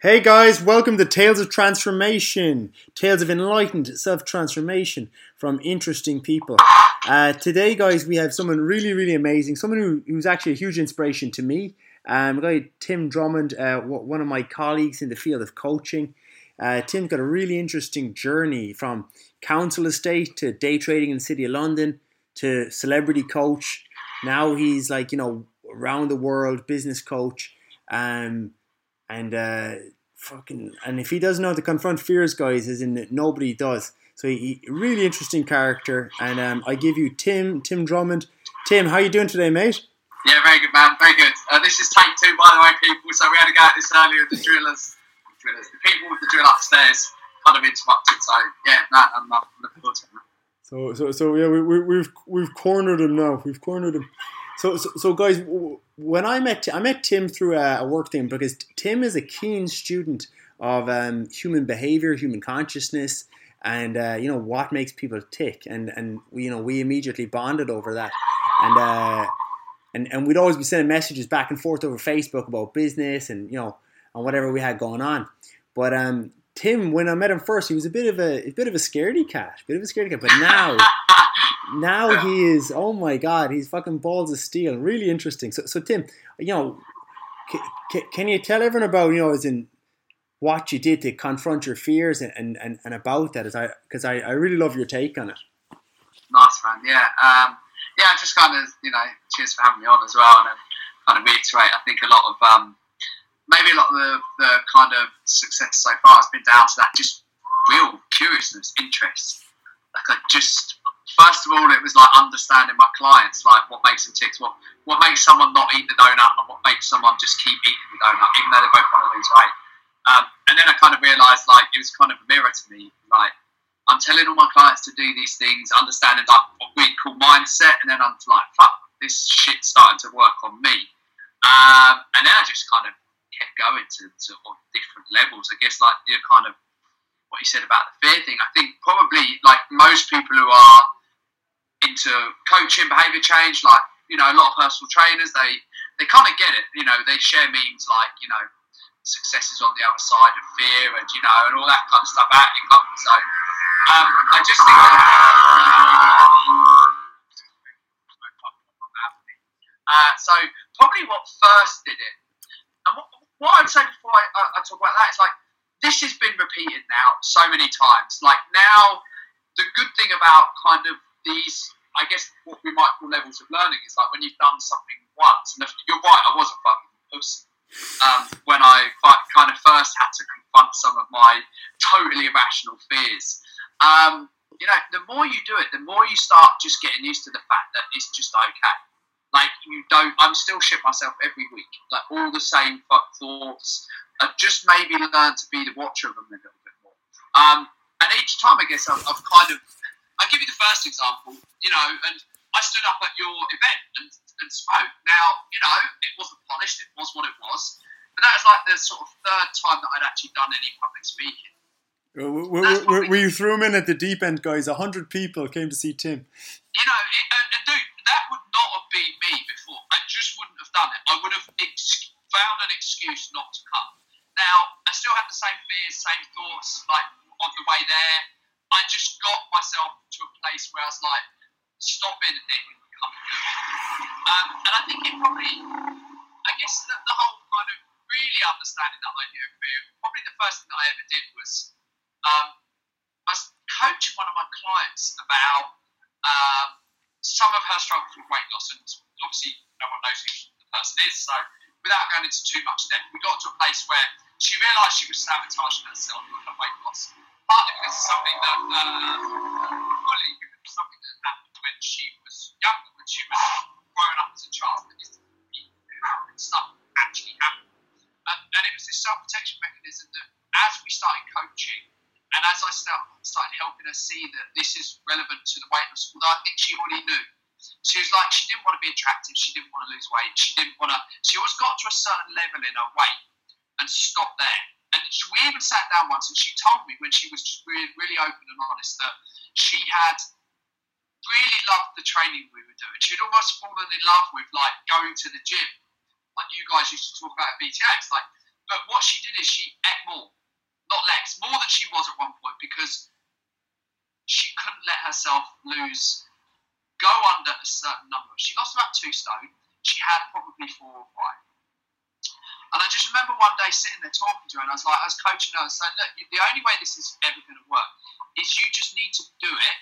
Hey guys, welcome to Tales of Transformation, tales of enlightened self transformation from interesting people. Uh, today, guys, we have someone really, really amazing, someone who, who's actually a huge inspiration to me. Um, guy, Tim Drummond, uh, one of my colleagues in the field of coaching. Uh, Tim's got a really interesting journey from council estate to day trading in the city of London to celebrity coach. Now he's like, you know, around the world business coach. Um, and uh, fucking and if he doesn't know how to confront fears, guys, is in that nobody does. So he, he really interesting character, and um, I give you Tim Tim Drummond. Tim, how you doing today, mate? Yeah, very good, man. Very good. Uh, this is take two, by the way, people. So we had to go at this earlier. The drillers, drillers, the people with the drill upstairs, kind of interrupted. So yeah, no, I'm, I'm looking forward to it. So, so, so yeah, we, we, we've we've cornered him now. We've cornered him. So, so, so, guys, when I met I met Tim through a, work thing because Tim is a keen student of um, human behavior, human consciousness, and uh, you know what makes people tick, and and we, you know we immediately bonded over that, and uh, and and we'd always be sending messages back and forth over Facebook about business and you know and whatever we had going on, but um, Tim, when I met him first, he was a bit of a, a bit of a scaredy cat, a bit of a scaredy cat. But now, now he is. Oh my god, he's fucking balls of steel. Really interesting. So, so Tim, you know, can, can you tell everyone about you know, as in what you did to confront your fears and and, and, and about that? As I because I, I really love your take on it. Nice man, yeah, um, yeah. Just kind of you know, cheers for having me on as well, and kind of reiterate. I think a lot of um, maybe a lot of the, the kind of success so far has been down to that just real curiousness, interest. Like I just first of all, it was like understanding my clients, like what makes them tick, what what makes someone not eat the donut, and what makes someone just keep eating the donut, even though they both want to lose weight. Um, and then I kind of realised, like, it was kind of a mirror to me. Like, I'm telling all my clients to do these things, understanding like what we call mindset, and then I'm like, fuck, this shit's starting to work on me. Um, and then I just kind of kept going to, to different levels. I guess like the kind of what you said about the fear thing. I think probably like most people who are into coaching, behavior change, like you know a lot of personal trainers, they they kind of get it. You know, they share memes like you know success is on the other side of fear and you know and all that kind of stuff out in comfort zone. Um, I just think. That, uh, so probably what first did it, and what, what I'd say before I, I, I talk about that is like this has been repeated now so many times. Like now, the good thing about kind of these, I guess, what we might call levels of learning is like when you've done something once. And you're right, I was a fucking pussy um, when I kind of first had to confront some of my totally irrational fears. Um, you know, the more you do it, the more you start just getting used to the fact that it's just okay. Like you don't, I'm still shit myself every week. Like all the same thoughts. I've just maybe learn to be the watcher of them a little bit more. Um, and each time, I guess I've, I've, kind of, I'll give you the first example. You know, and I stood up at your event and, and spoke. Now, you know, it wasn't polished. It was what it was. But that was like the sort of third time that I'd actually done any public speaking. We, we, we, we, threw him in at the deep end, guys. A hundred people came to see Tim. You know, it, uh, dude, that would not have been me before. I just wouldn't have done it. I would have ex- found an excuse not to come. Now, I still had the same fears, same thoughts, like on the way there. I just got myself to a place where I was like, stop being a dick and come um, and I think it probably, I guess the, the whole kind of really understanding that idea of fear, probably the first thing that I ever did was um, I was coaching one of my clients about um, some of her struggles with weight loss, and obviously no one knows who the person is. So without going into too much depth, we got to a place where she realised she was sabotaging herself with her weight loss. Partly because of something that, uh, fully because of something that happened when she was younger, when she was growing up as a child, and stuff actually happened. And, and it was this self protection mechanism that as we started coaching, and as I start, started helping her see that this is relevant to the weight loss, although I think she already knew, she was like, she didn't want to be attractive, she didn't want to lose weight, she didn't want to, she always got to a certain level in her weight and stopped there. And she, we even sat down once, and she told me when she was just really, really open and honest that she had really loved the training we were doing. She'd almost fallen in love with like going to the gym, like you guys used to talk about at BTX. Like, but what she did is she ate more, not less, more than she was at one point because she couldn't let herself lose, go under a certain number. She lost about two stone. She had probably four or five. And I just remember one day sitting there talking to her, and I was like, I was coaching her, and saying, look, the only way this is ever going to work is you just need to do it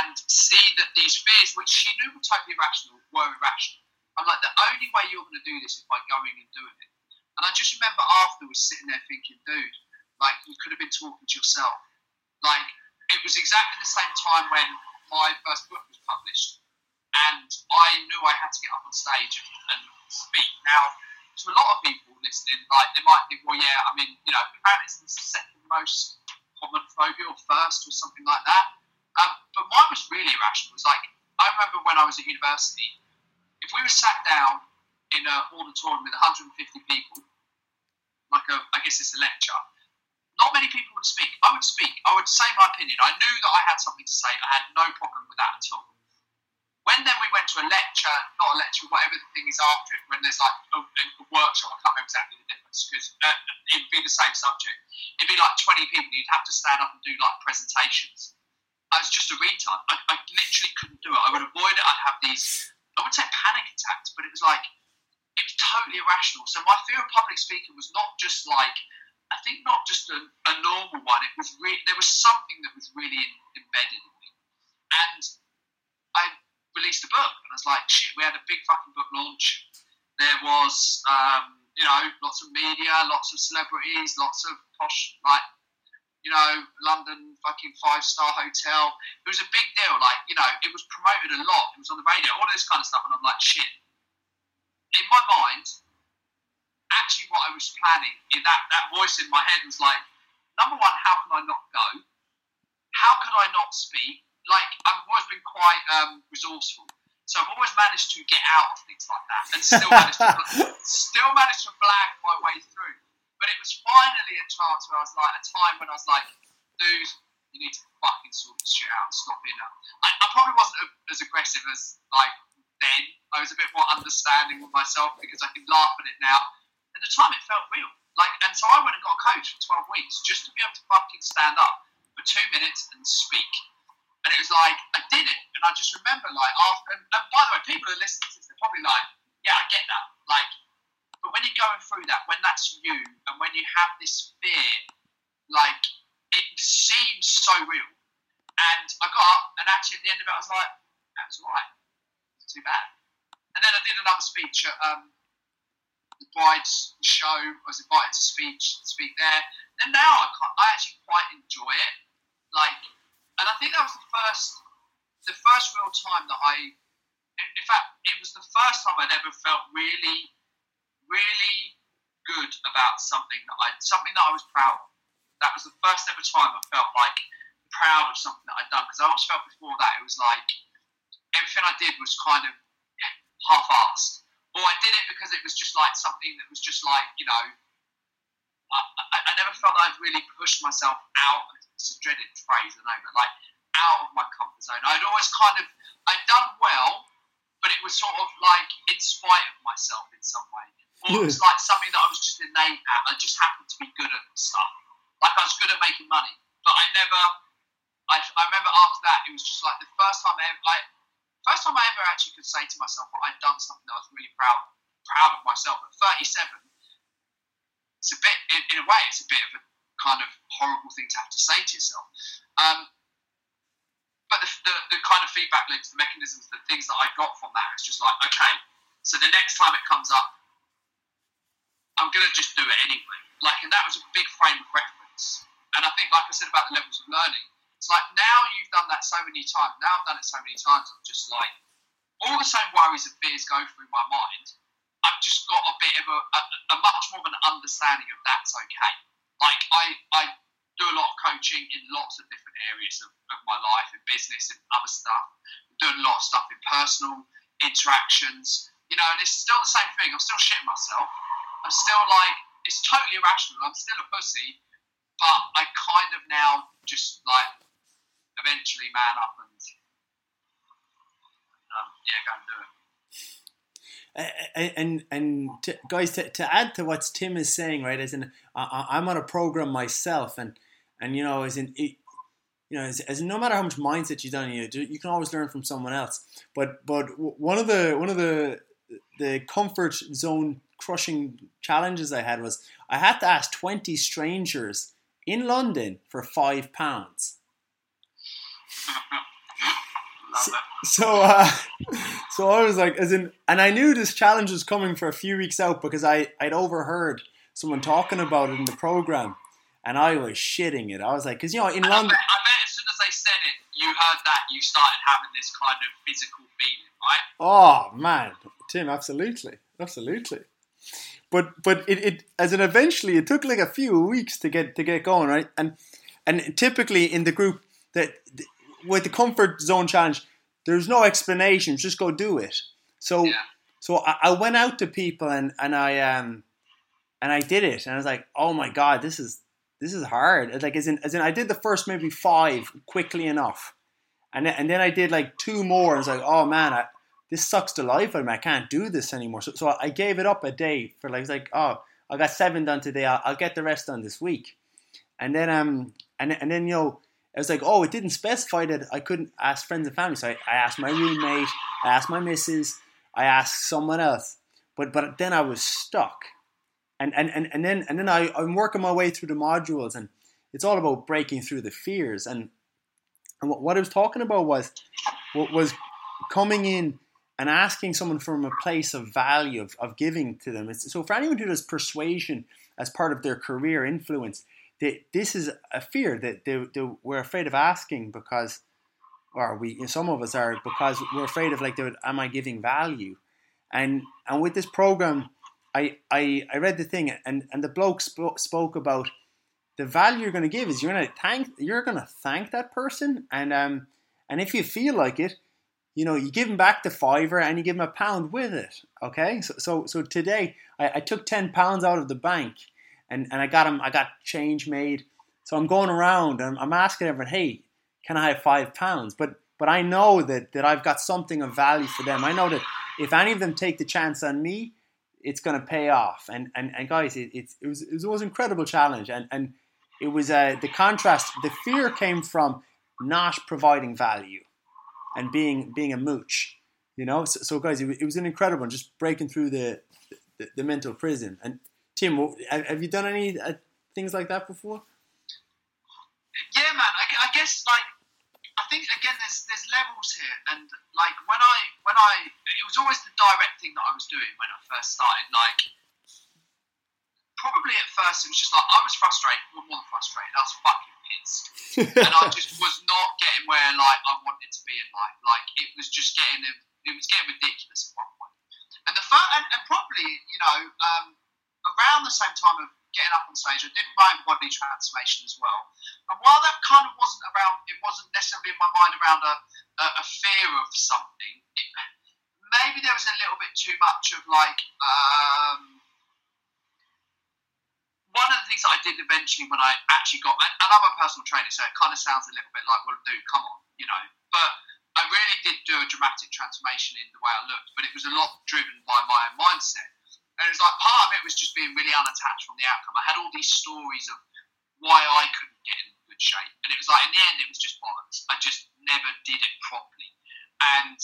and see that these fears, which she knew were totally irrational, were irrational. I'm like, the only way you're going to do this is by going and doing it. And I just remember afterwards sitting there thinking, dude, like you could have been talking to yourself. Like it was exactly the same time when my first book was published, and I knew I had to get up on stage and, and speak. Now, to a lot of people listening, like they might think, well, yeah, I mean, you know, apparently it's the second most common phobia or first or something like that. Um, but mine was really irrational. It was like I remember when I was at university, if we were sat down in an auditorium with 150 people, like a, I guess it's a lecture, not many people would speak. I would speak. I would say my opinion. I knew that I had something to say. I had no problem with that at all. When then we went to a lecture, not a lecture, whatever the thing is after it, when there's like a, a workshop, I can't remember exactly the difference because uh, it'd be the same subject. It'd be like 20 people, you'd have to stand up and do like presentations. I was just a retard. I, I literally couldn't do it. I would avoid it. I'd have these, I wouldn't say panic attacks, but it was like, it was totally irrational. So my fear of public speaking was not just like, I think not just a, a normal one. It was re- there was something that was really in, embedded in me, and I released a book, and I was like, shit, we had a big fucking book launch. There was, um, you know, lots of media, lots of celebrities, lots of posh, like, you know, London fucking five star hotel. It was a big deal. Like, you know, it was promoted a lot. It was on the radio, all this kind of stuff, and I'm like, shit. In my mind, actually what I was planning, in that, that voice in my head was like, number one, how can I not go? How could I not speak? Like, I've always been quite um, resourceful. So I've always managed to get out of things like that and still managed to, still managed to blag my way through. But it was finally a chance where I was like, a time when I was like, dude, you need to fucking sort this shit out and stop being I probably wasn't as aggressive as like then. I was a bit more understanding with myself because I can laugh at it now at the time it felt real. Like, and so I went and got a coach for 12 weeks just to be able to fucking stand up for two minutes and speak. And it was like, I did it. And I just remember, like, after, and, and by the way, people who are listening to this, they're probably like, yeah, I get that. Like, but when you're going through that, when that's you, and when you have this fear, like, it seems so real. And I got up, and actually at the end of it, I was like, that was right. It's too bad. And then I did another speech at um, the bride's show. I was invited to speak speak there. And now I, I actually quite enjoy it. Like, and I think that was the first the first real time that I, in fact, it was the first time I'd ever felt really, really good about something that I something that I was proud of. That was the first ever time I felt like proud of something that I'd done because I always felt before that it was like everything I did was kind of half-assed or I did it because it was just like something that was just like you know. I, I, I never felt I'd really pushed myself out. It's a dreaded phrase, I know, but like out of my comfort zone. I'd always kind of I'd done well, but it was sort of like in spite of myself in some way, or it was like something that I was just innate at. I just happened to be good at stuff. Like I was good at making money, but I never. I, I remember after that, it was just like the first time I, ever, I First time I ever actually could say to myself that I'd done something that I was really proud proud of myself. At 37, it's a bit, in, in a way, it's a bit of a kind of horrible thing to have to say to yourself. Um, but the, the, the, kind of feedback loops, the mechanisms, the things that I got from that, it's just like, okay, so the next time it comes up, I'm going to just do it anyway. Like, and that was a big frame of reference. And I think, like I said about the levels of learning, it's like now you've done that so many times. Now I've done it so many times. I'm just like all the same worries and fears go through my mind. I've just got a bit of a, a, a much more of an understanding of that's okay. Like I, I do a lot of coaching in lots of different areas of, of my life, in business and other stuff. I'm doing a lot of stuff in personal interactions, you know, and it's still the same thing. I'm still shitting myself. I'm still like, it's totally irrational. I'm still a pussy, but I kind of now just like eventually man up and um, yeah, go and do it. And and to, guys, to, to add to what Tim is saying, right? As in, I, am on a program myself, and and you know, as in, it, you know, as, as no matter how much mindset you've done, you you can always learn from someone else. But but one of the one of the the comfort zone crushing challenges I had was I had to ask twenty strangers in London for five pounds. so, uh, so I was like, as in, and I knew this challenge was coming for a few weeks out because I I'd overheard someone talking about it in the program, and I was shitting it. I was like, because you know, in And London, I bet, I bet as soon as they said it, you heard that, you started having this kind of physical feeling, right? Oh man, Tim, absolutely, absolutely. But but it, it as in eventually it took like a few weeks to get to get going, right? And and typically in the group that with the comfort zone challenge, there's no explanations, just go do it. So Yeah. so I, I went out to people and and I um and I did it, and I was like, oh my god, this is this is hard. It's Like as in as in I did the first maybe five quickly enough, and then, and then I did like two more, and I was like, oh man, I, this sucks to life out of me. I can't do this anymore. So, so I gave it up a day for like, I was like, oh, I got seven done today. I'll, I'll get the rest done this week. And then, um, and and then you know, I was like, oh, it didn't specify that I couldn't ask friends and family. So I, I asked my roommate, I asked my missus, I asked someone else. But but then I was stuck. And and, and, and then and then I, I'm working my way through the modules and it's all about breaking through the fears. And and what, what I was talking about was what was coming in and asking someone from a place of value of, of giving to them. It's, so for anyone who does persuasion as part of their career influence, this is a fear that we're afraid of asking because, or we some of us are because we're afraid of like, am I giving value? And and with this program, I I, I read the thing and, and the bloke spoke, spoke about the value you're going to give is you're going to thank you're going to thank that person and um and if you feel like it you know you give them back the fiver and you give them a pound with it okay so so, so today I, I took 10 pounds out of the bank and, and I got them I got change made so I'm going around and I'm asking everyone hey can I have five pounds but but I know that that I've got something of value for them I know that if any of them take the chance on me it's going to pay off and and, and guys it, it, it was it was an incredible challenge and and it was uh, the contrast. The fear came from not providing value and being being a mooch. You know, so, so guys, it, was- it was an incredible just breaking through the the, the mental prison. And Tim, have have you done any uh, things like that before? Yeah, man. I, I guess like I think again, there's there's levels here, and like when I when I it was always the direct thing that I was doing when I first started. Like probably at first it was just like I was frustrated, well, more than frustrated. I was fucking pissed, and I just was not getting where like I wanted to be in life. Like it was just getting it was getting ridiculous at one point. And the first, and, and probably you know um, around the same time of getting up on stage, I did my own body transformation as well. And while that kind of wasn't around, it wasn't necessarily in my mind around a, a, a fear of something. It, maybe there was a little bit too much of like. Um, one of the things that I did eventually when I actually got, and, and I'm a personal trainer, so it kind of sounds a little bit like, well, dude, come on, you know. But I really did do a dramatic transformation in the way I looked, but it was a lot driven by my own mindset. And it was like part of it was just being really unattached from the outcome. I had all these stories of why I couldn't get in good shape, and it was like in the end, it was just bollocks. I just never did it properly, and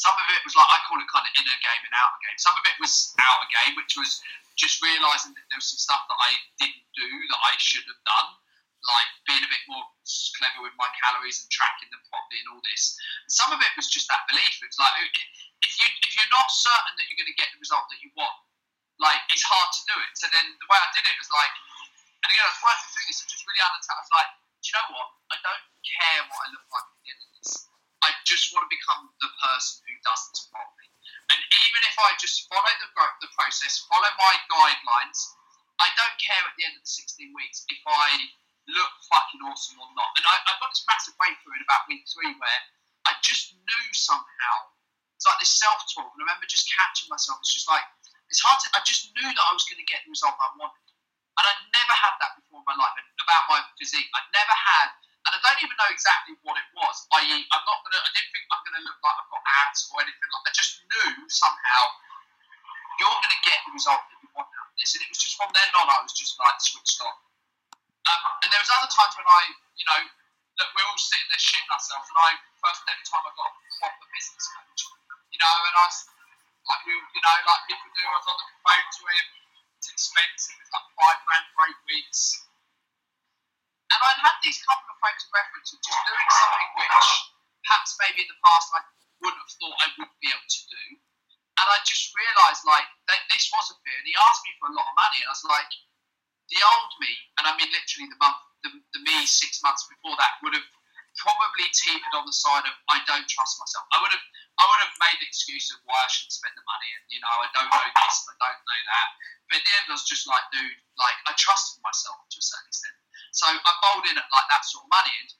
some of it was like I call it kind of inner game and outer game. Some of it was outer game, which was just realizing that there was some stuff that I didn't do that I should have done, like being a bit more clever with my calories and tracking them properly and all this. And some of it was just that belief. It's like if you if you're not certain that you're going to get the result that you want, like it's hard to do it. So then the way I did it was like, and again I was working through this, just really unattached. I was like, do you know what? I don't care what I look like at the end of this. I just want to become the person who does this properly. And even if I just follow the, the process, follow my guidelines, I don't care at the end of the 16 weeks if I look fucking awesome or not. And I, I got this massive breakthrough in about week three where I just knew somehow. It's like this self talk. And I remember just catching myself. It's just like, it's hard to, I just knew that I was going to get the result I wanted. And I'd never had that before in my life about my physique. I'd never had and I don't even know exactly what it was. I.e., I'm not gonna. I didn't think I'm gonna look like I've got abs or anything like. I just knew somehow you're gonna get the result that you want out of this, and it was just from then on I was just like switched on. Um, and there was other times when I, you know, that we're all sitting there shitting ourselves, and I first every time I got a proper business coach, you know, and I was like, we, you know, like people do. I was on the phone to him. It's expensive. It's like five grand for eight weeks. And I'd had these couple of frames of reference of just doing something which perhaps maybe in the past I wouldn't have thought I would be able to do. And I just realised like that this was a fear. And he asked me for a lot of money, and I was like, the old me, and I mean literally the month, the, the me six months before that would have probably teetered on the side of I don't trust myself. I would have I would have made the excuse of why I shouldn't spend the money and you know I don't know this and I don't know that. But in the end, I was just like, dude, like I trusted myself to a certain extent. So I bowled in at like that sort of money, and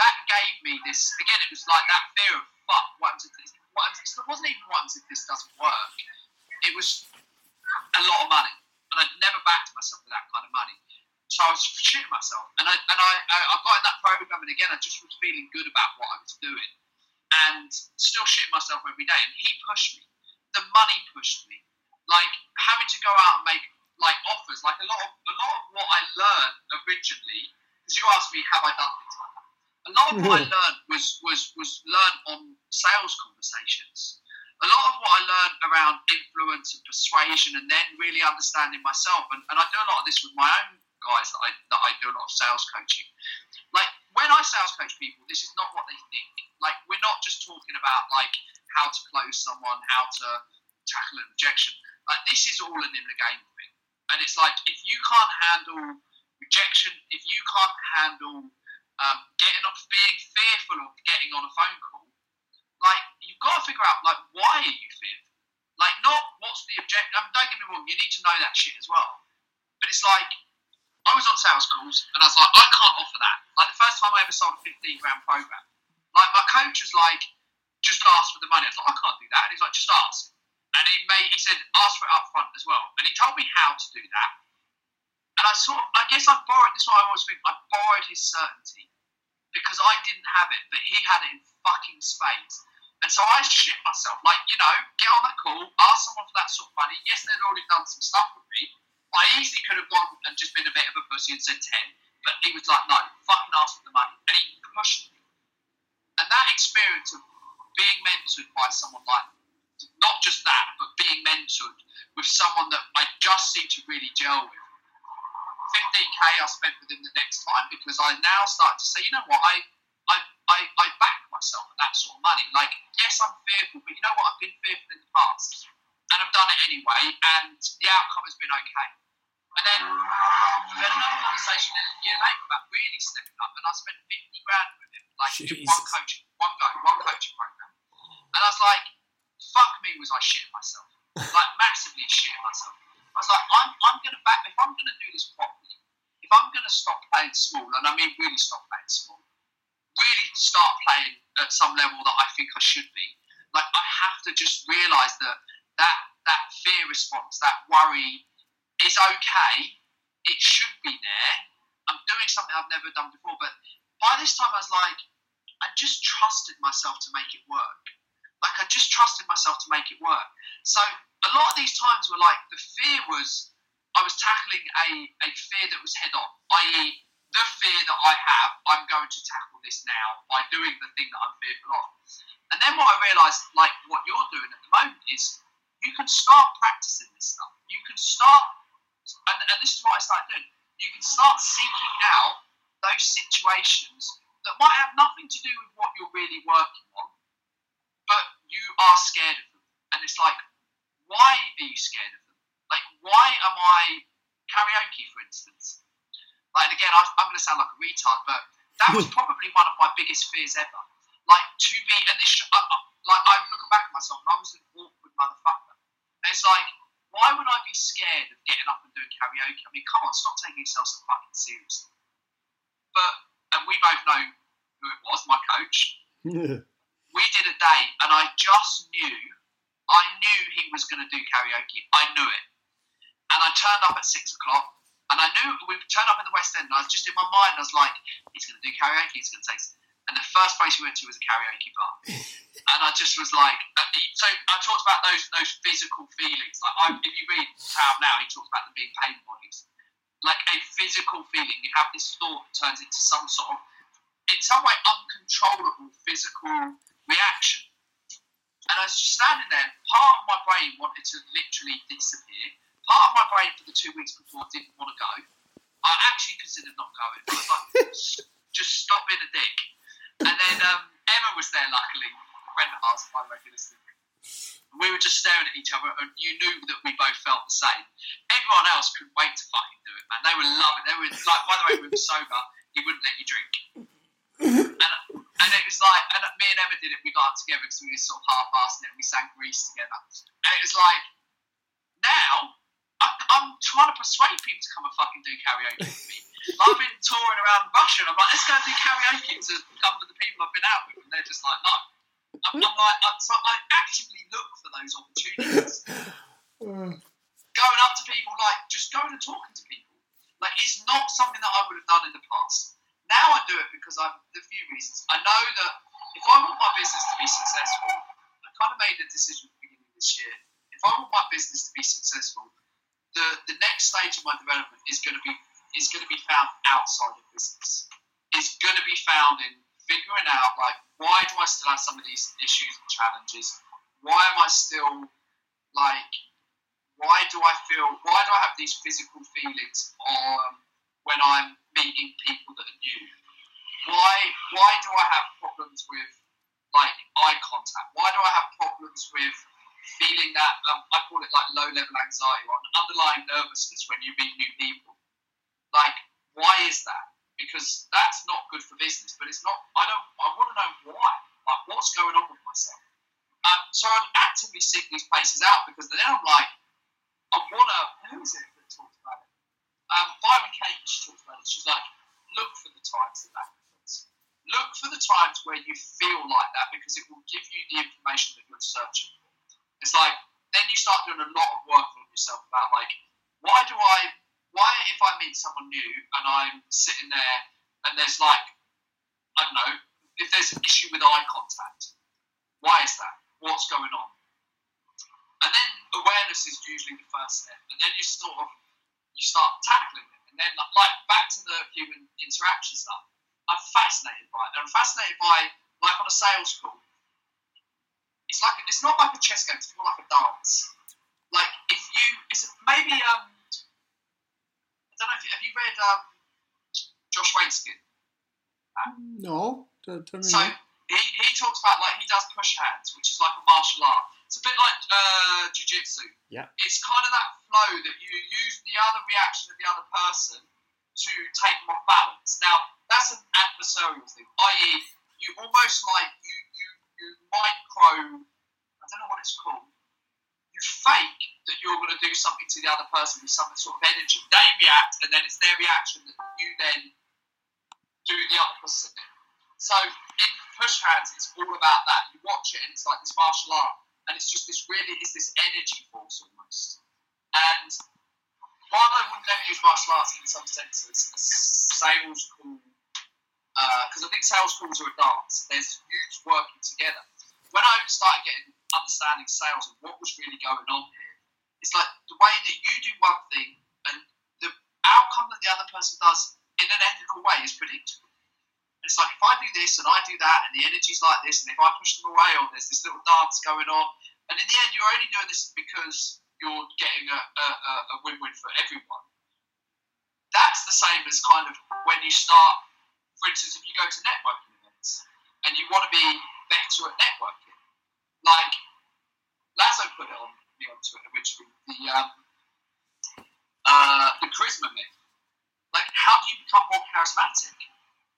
that gave me this. Again, it was like that fear of fuck. What if this? What happens, it wasn't even what if this doesn't work. It was a lot of money, and I'd never backed myself with that kind of money. So I was shitting myself, and I and I, I got in that program, and again, I just was feeling good about what I was doing, and still shitting myself every day. And he pushed me. The money pushed me. Like having to go out and make like offers, like a lot of a lot of what I learned originally. Because you asked me, have I done things like that? A lot of what I learned was was was learned on sales conversations. A lot of what I learned around influence and persuasion, and then really understanding myself. And, and I do a lot of this with my own guys that I that I do a lot of sales coaching. Like when I sales coach people, this is not what they think. Like we're not just talking about like how to close someone, how to tackle an objection. Like this is all an in the game thing. And it's like if you can't handle rejection, if you can't handle um, getting off, being fearful of getting on a phone call, like you've got to figure out like why are you fearful? Like not what's the objective. I um, mean, don't get me wrong, you need to know that shit as well. But it's like I was on sales calls and I was like, I can't offer that. Like the first time I ever sold a 15 grand program, like my coach was like, just ask for the money. I was like, I can't do that. And he's like, just ask. And he made, he said, ask for it up front as well. And he told me how to do that. And I sort of, I guess I borrowed, this is what I always think, I borrowed his certainty because I didn't have it, but he had it in fucking spades. And so I shit myself, like, you know, get on that call, ask someone for that sort of money. Yes, they'd already done some stuff with me. I easily could have gone and just been a bit of a pussy and said 10, but he was like, no, fucking ask for the money. And he pushed me. And that experience of being mentored by someone like not just that, but being mentored with someone that I just seem to really gel with. 15k I spent with him the next time because I now start to say, you know what, I, I, I, back myself at that sort of money. Like, yes, I'm fearful, but you know what, I've been fearful in the past. And I've done it anyway, and the outcome has been okay. And then we had another conversation a year later about really stepping up, and I spent 50 grand with him, like one coaching, one go, one coaching program. And I was like, fuck me, was I shitting myself. Like, massively shitting myself. I was like, I'm, I'm going to back, if I'm going to do this properly, if I'm going to stop playing small, and I mean really stop playing small, really start playing at some level that I think I should be, like, I have to just realise that that, that fear response, that worry is okay. It should be there. I'm doing something I've never done before, but by this time I was like, I just trusted myself to make it work. Like I just trusted myself to make it work. So a lot of these times were like the fear was I was tackling a, a fear that was head on, i.e., the fear that I have, I'm going to tackle this now by doing the thing that I'm fearful of. And then what I realised, like what you're doing at the moment, is you can start practicing this stuff. You can start, and, and this is what I started doing. You can start seeking out those situations that might have nothing to do with what you're really working on, but you are scared of them. And it's like, why are you scared of them? Like, why am I karaoke, for instance? Like, and again, I, am going to sound like a retard, but that was probably one of my biggest fears ever. Like, to be, and this, I, I, like, I'm looking back at myself, and I was an awkward motherfucker. And it's like, why would I be scared of getting up and doing karaoke? I mean, come on, stop taking yourself so fucking seriously. But, and we both know who it was, my coach. we did a day, and I just knew, I knew he was going to do karaoke. I knew it. And I turned up at six o'clock, and I knew we turned up in the West End. And I was just in my mind, I was like, he's going to do karaoke. He's going to take. And the first place we went to was a karaoke bar, and I just was like, uh, so I talked about those those physical feelings. Like I, if you read Power Now, he talks about them being pain bodies, like a physical feeling. You have this thought that turns into some sort of in some way uncontrollable physical reaction. And I was just standing there, part of my brain wanted to literally disappear. Part of my brain for the two weeks before didn't want to go. I actually considered not going. I was like, just stop being a dick. And then um, Emma was there, luckily, a friend of ours, by the way, listening. We were just staring at each other, and you knew that we both felt the same. Everyone else couldn't wait to fucking do it, man. They were loving. They were like, by the way, we were sober. He wouldn't let you drink. And, and it was like, and me and Emma did it. We got together because we were sort of half-assed it, and we sang Grease together. And it was like, now I, I'm trying to persuade people to come and fucking do karaoke with me. I've been touring around Russia, and I'm like, let's go and do karaoke to come to the people I've been out with, and they're just like, no. I'm, I'm like, I'm, so I actively look for those opportunities. Going up to people, like, just going and talking to people. Like, it's not something that I would have done in the past. Now I do it because I'm a few reasons. I know that if I want my business to be successful, I kind of made a decision at the beginning of this year. If I want my business to be successful, the, the next stage of my development is going to be is going to be found outside of business. It's going to be found in figuring out like why do I still have some of these issues and challenges? Why am I still like why do I feel why do I have these physical feelings um, when I'm meeting people that are new? Why why do I have problems with like eye contact? Why do I have problems with feeling that um, I call it like low level anxiety or underlying nervousness when you meet new people? Like why is that? Because that's not good for business. But it's not. I don't. I want to know why. Like what's going on with myself. Um, so I actively seek these places out because then I'm like, I want to. Who is it that talks about it? Um, Byron Katie talks about it. She's like, look for the times that that happens. Look for the times where you feel like that because it will give you the information that you're searching. It's like then you start doing a lot of work on yourself about like, why do I? Why if I meet someone new and I'm sitting there and there's like, I don't know, if there's an issue with eye contact, why is that? What's going on? And then awareness is usually the first step, and then you sort of you start tackling it, and then like back to the human interaction stuff. I'm fascinated by it. I'm fascinated by like on a sales call. It's like it's not like a chess game. It's more like a dance. Like if you, it's maybe um, I don't know if you, have you read um, Josh Waitzkin? No, tell, tell me. So he, he talks about like he does push hands, which is like a martial art. It's a bit like uh, jiu-jitsu. Yeah. It's kind of that flow that you use the other reaction of the other person to take them off balance. Now that's an adversarial thing, i.e., you almost like you you micro. I don't know what it's called. You fake that you're going to do something to the other person with some sort of energy. They react, and then it's their reaction that you then do the opposite. So in push hands, it's all about that. You watch it, and it's like this martial art, and it's just this really is this energy force almost. And while I would never use martial arts in some senses, a sales call, because uh, I think sales calls are a dance. There's huge working together. When I started getting understanding sales and what was really going on here, it's like the way that you do one thing and the outcome that the other person does in an ethical way is predictable. And it's like if I do this and I do that, and the energy's like this, and if I push them away, or there's this little dance going on, and in the end, you're only doing this because you're getting a, a, a win-win for everyone. That's the same as kind of when you start, for instance, if you go to networking events and you want to be better at networking, like Lazo put it on me on Twitter originally, the um, uh, the charisma myth. Like, how do you become more charismatic?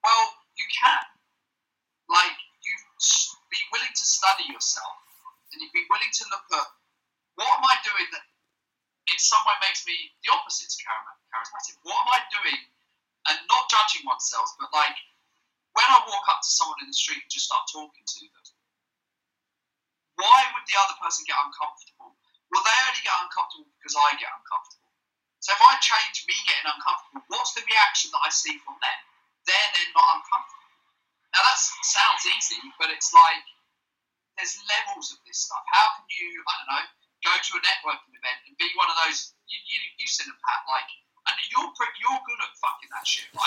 Well, you can. Like, you be willing to study yourself, and you be willing to look at what am I doing that in some way makes me the opposite to charismatic. What am I doing, and not judging oneself, but like when I walk up to someone in the street and just start talking to them, why would the other person get uncomfortable? Well, they only get uncomfortable because I get uncomfortable. So if I change me getting uncomfortable, what's the reaction that I see from them? They're then not uncomfortable. Now that sounds easy, but it's like there's levels of this stuff. How can you, I don't know, go to a networking event and be one of those? You, you, you've seen them, Pat. Like, and you're you're good at fucking that shit, right? You're, you're, you're, you're, I've always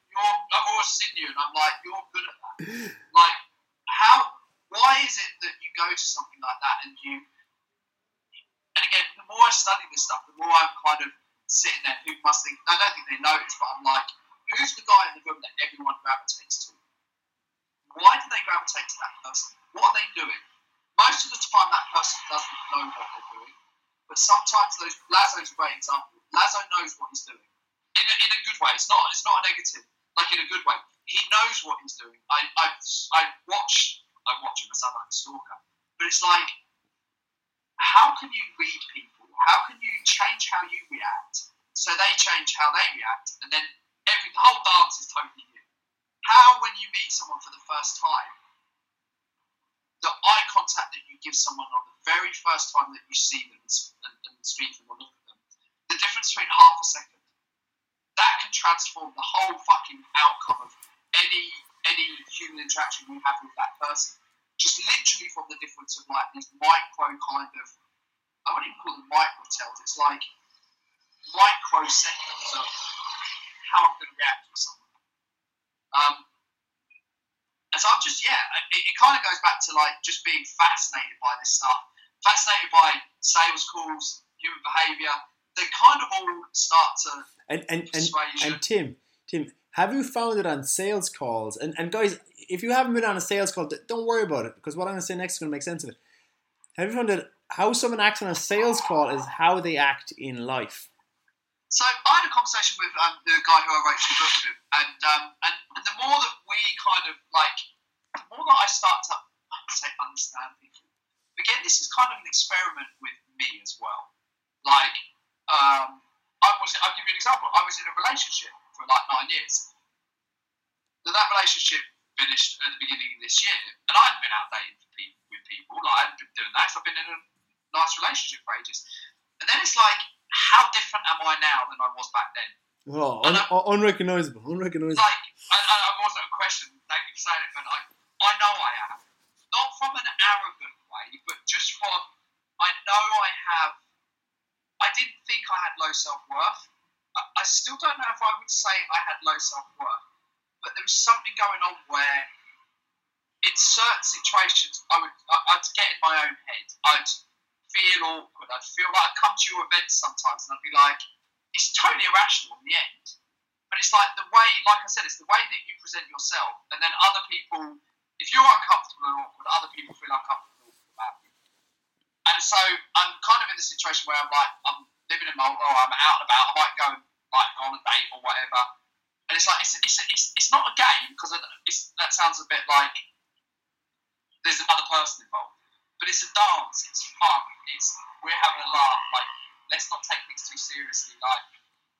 seen you, and I'm like, Like, how? Why is it that you go to something like that and you? And again, the more I study this stuff, the more I'm kind of sitting there. Who must think? I don't think they notice, but I'm like, who's the guy in the room that everyone gravitates to? Why do they gravitate to that person? What are they doing? Most of the time, that person doesn't know what they're doing, but sometimes those Lazo's a great example. Lazo knows what he's doing in a, in a good way. It's not it's not a negative, like in a good way. He knows what he's doing. I I I watch I watch him. I sound like a stalker, but it's like, how can you read people? How can you change how you react so they change how they react, and then every the whole dance is totally new. How when you meet someone for the first time, the eye contact that you give someone on the very first that you see them and, and speak them or look at them, the difference between half a second that can transform the whole fucking outcome of any any human interaction we have with that person. Just literally from the difference of like these micro kind of I wouldn't even call them micro tells, it's like micro seconds of how I'm gonna react to someone. Um and so I'm just yeah, it, it kind of goes back to like just being fascinated by this stuff, fascinated by sales calls, human behaviour, they kind of all start to and and and, and Tim, Tim, have you found it on sales calls? And and guys, if you haven't been on a sales call, don't worry about it because what I'm going to say next is going to make sense of it. Have you found that how someone acts on a sales call is how they act in life? So I had a conversation with um, the guy who I wrote the book with, and, um, and and the more that we kind of like, the more that I start to say understand people. Again, this is kind of an experiment with me as well. Like um, I was, I'll give you an example. I was in a relationship for like nine years. Then that relationship finished at the beginning of this year, and I hadn't been out dating with people. Like I hadn't been doing that. So I've been in a nice relationship for ages. And then it's like, how different am I now than I was back then? Oh, un- unrecognizable, unrecognizable. Like, I, I, wasn't a question. Thank you for saying it, but I, I know I am. Not from an arrogant way, but just from I know I have I didn't think I had low self worth. I, I still don't know if I would say I had low self worth, but there was something going on where, in certain situations, I would I, I'd get in my own head. I'd feel awkward. I'd feel like I'd come to your events sometimes, and I'd be like, it's totally irrational in the end. But it's like the way, like I said, it's the way that you present yourself, and then other people, if you're uncomfortable and awkward, other people feel uncomfortable about you. and so I'm kind of in the situation where I'm like, I'm living in Malta, or oh, I'm out and about, I might go like on a date or whatever. And it's like, it's, it's, it's, it's not a game because that sounds a bit like there's another person involved. But it's a dance, it's fun, it's we're having a laugh. Like, let's not take things too seriously. Like,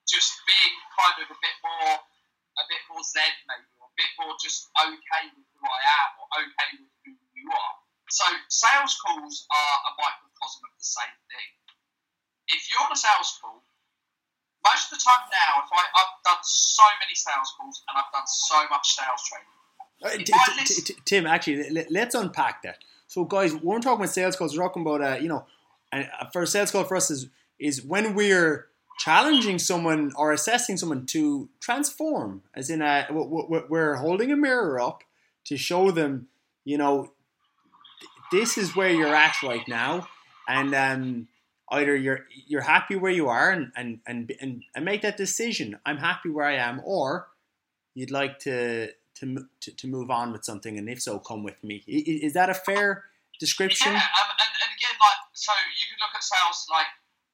just being kind of a bit more, a bit more zen maybe, bit more just okay with who I am, or okay with who you are. So sales calls are a microcosm of the same thing. If you're on a sales call, most of the time now, if I, I've done so many sales calls and I've done so much sales training. Uh, t- t- Tim, actually, let's unpack that. So, guys, when we're talking about sales calls, we're talking about, uh, you know, and uh, for a sales call for us is is when we're challenging someone or assessing someone to transform, as in, a, we're holding a mirror up to show them, you know, this is where you're at right now, and um, either you're you're happy where you are and, and and and and make that decision. I'm happy where I am, or you'd like to to to, to move on with something, and if so, come with me. Is, that a fair description? Yeah, um, and, and again, like so, you can look at sales like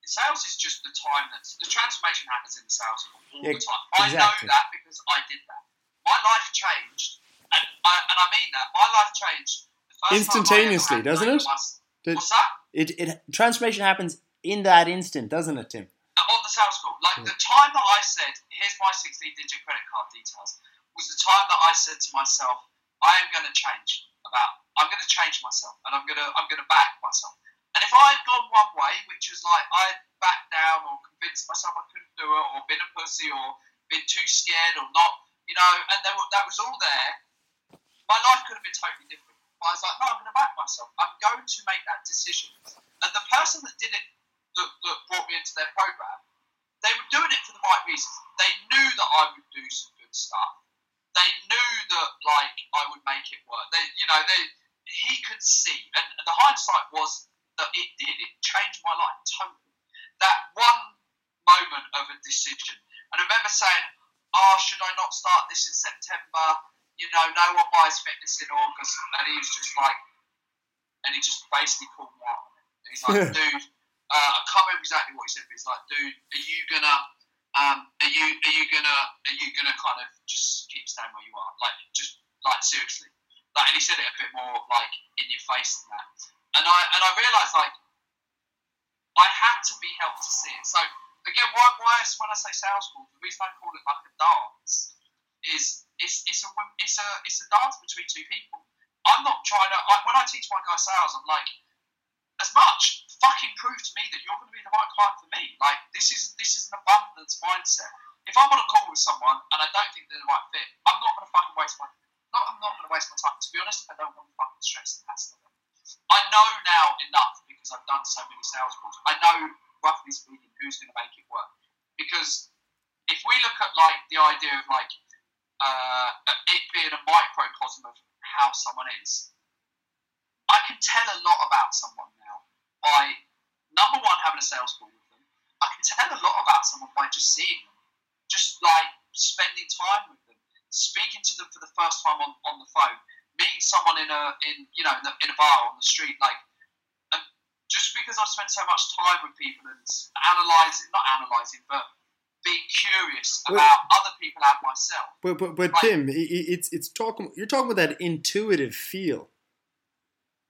sales is just the time that the transformation happens in the sales call all yeah, the time. Exactly. I know that because I did that. My life changed, and I, and I mean that. My life changed instantaneously, doesn't it? What's that? It, it transformation happens in that instant, doesn't it, Tim? Uh, on the sales call, like yeah. the time that I said, "Here's my 16-digit credit card details," was the time that I said to myself, "I am going to change. About I'm going to change myself, and I'm going to I'm going to back myself." And if I had gone one way, which was like I backed down or convinced myself I couldn't do it, or been a pussy, or been too scared, or not, you know, and there, that was all there, my life could have been totally different. I was like, no, I'm going to back myself. I'm going to make that decision. And the person that did it, that, that brought me into their program, they were doing it for the right reasons. They knew that I would do some good stuff. They knew that, like, I would make it work. They, you know, they he could see. And the hindsight was that it did. It changed my life totally. That one moment of a decision. And I remember saying, oh, should I not start this in September? You know, no one buys fitness in August. And he was just like, and he just basically called me out. And he's like, dude, uh, I can't remember exactly what he said, but he's like, dude, are you gonna, um, are you, are you gonna, are you gonna kind of just keep staying where you are? Like, just like seriously. Like, and he said it a bit more like in your face than that. And I and I realised like I had to be helped to see it. So again, why, why when I say sales call, the reason I call it like a dance is it's, it's a it's a it's a dance between two people. I'm not trying to. I, when I teach my guys sales, I'm like, as much fucking prove to me that you're going to be the right client for me. Like this is this is an abundance mindset. If I'm on a call with someone and I don't think they're the right fit, I'm not going to fucking waste my not I'm not going to waste my time. To be honest, I don't want to fucking stress the it. I know now enough because I've done so many sales calls. I know roughly speaking who's going to make it work. Because if we look at like the idea of like uh, it being a microcosm of how someone is, I can tell a lot about someone now by number one having a sales call with them. I can tell a lot about someone by just seeing them, just like spending time with them, speaking to them for the first time on, on the phone, meeting someone in a in you know in, the, in a bar on the street, like and just because I've spent so much time with people and analysing, not analysing, but being curious about well, other people and myself. But but, but like, Tim, it's it's talking. You're talking about that intuitive feel.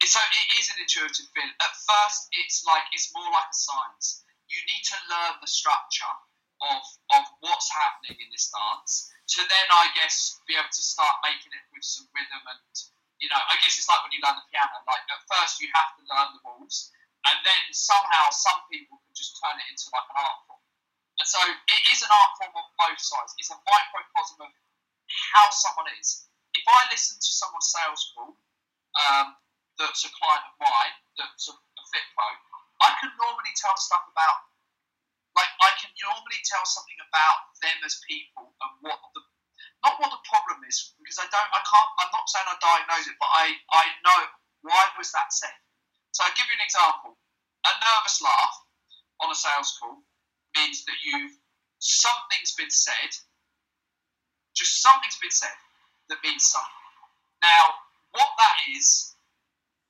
So it is an intuitive feel. At first, it's like it's more like a science. You need to learn the structure of of what's happening in this dance to then I guess be able to start making it with some rhythm and you know I guess it's like when you learn the piano like at first you have to learn the rules and then somehow some people can just turn it into like an art form. And so it is an art form on both sides. It's a microcosm of how someone is. If I listen to someone's sales call um, that's a client of mine that's a, a fit pro I can normally tell stuff about like I can normally tell something about them as people and what the not what the problem is because I don't I can't I'm not saying I diagnose it, but I I know why was that said. So I'll give you an example. A nervous laugh on a sales call means that you've something's been said, just something's been said that means something. Now, what that is,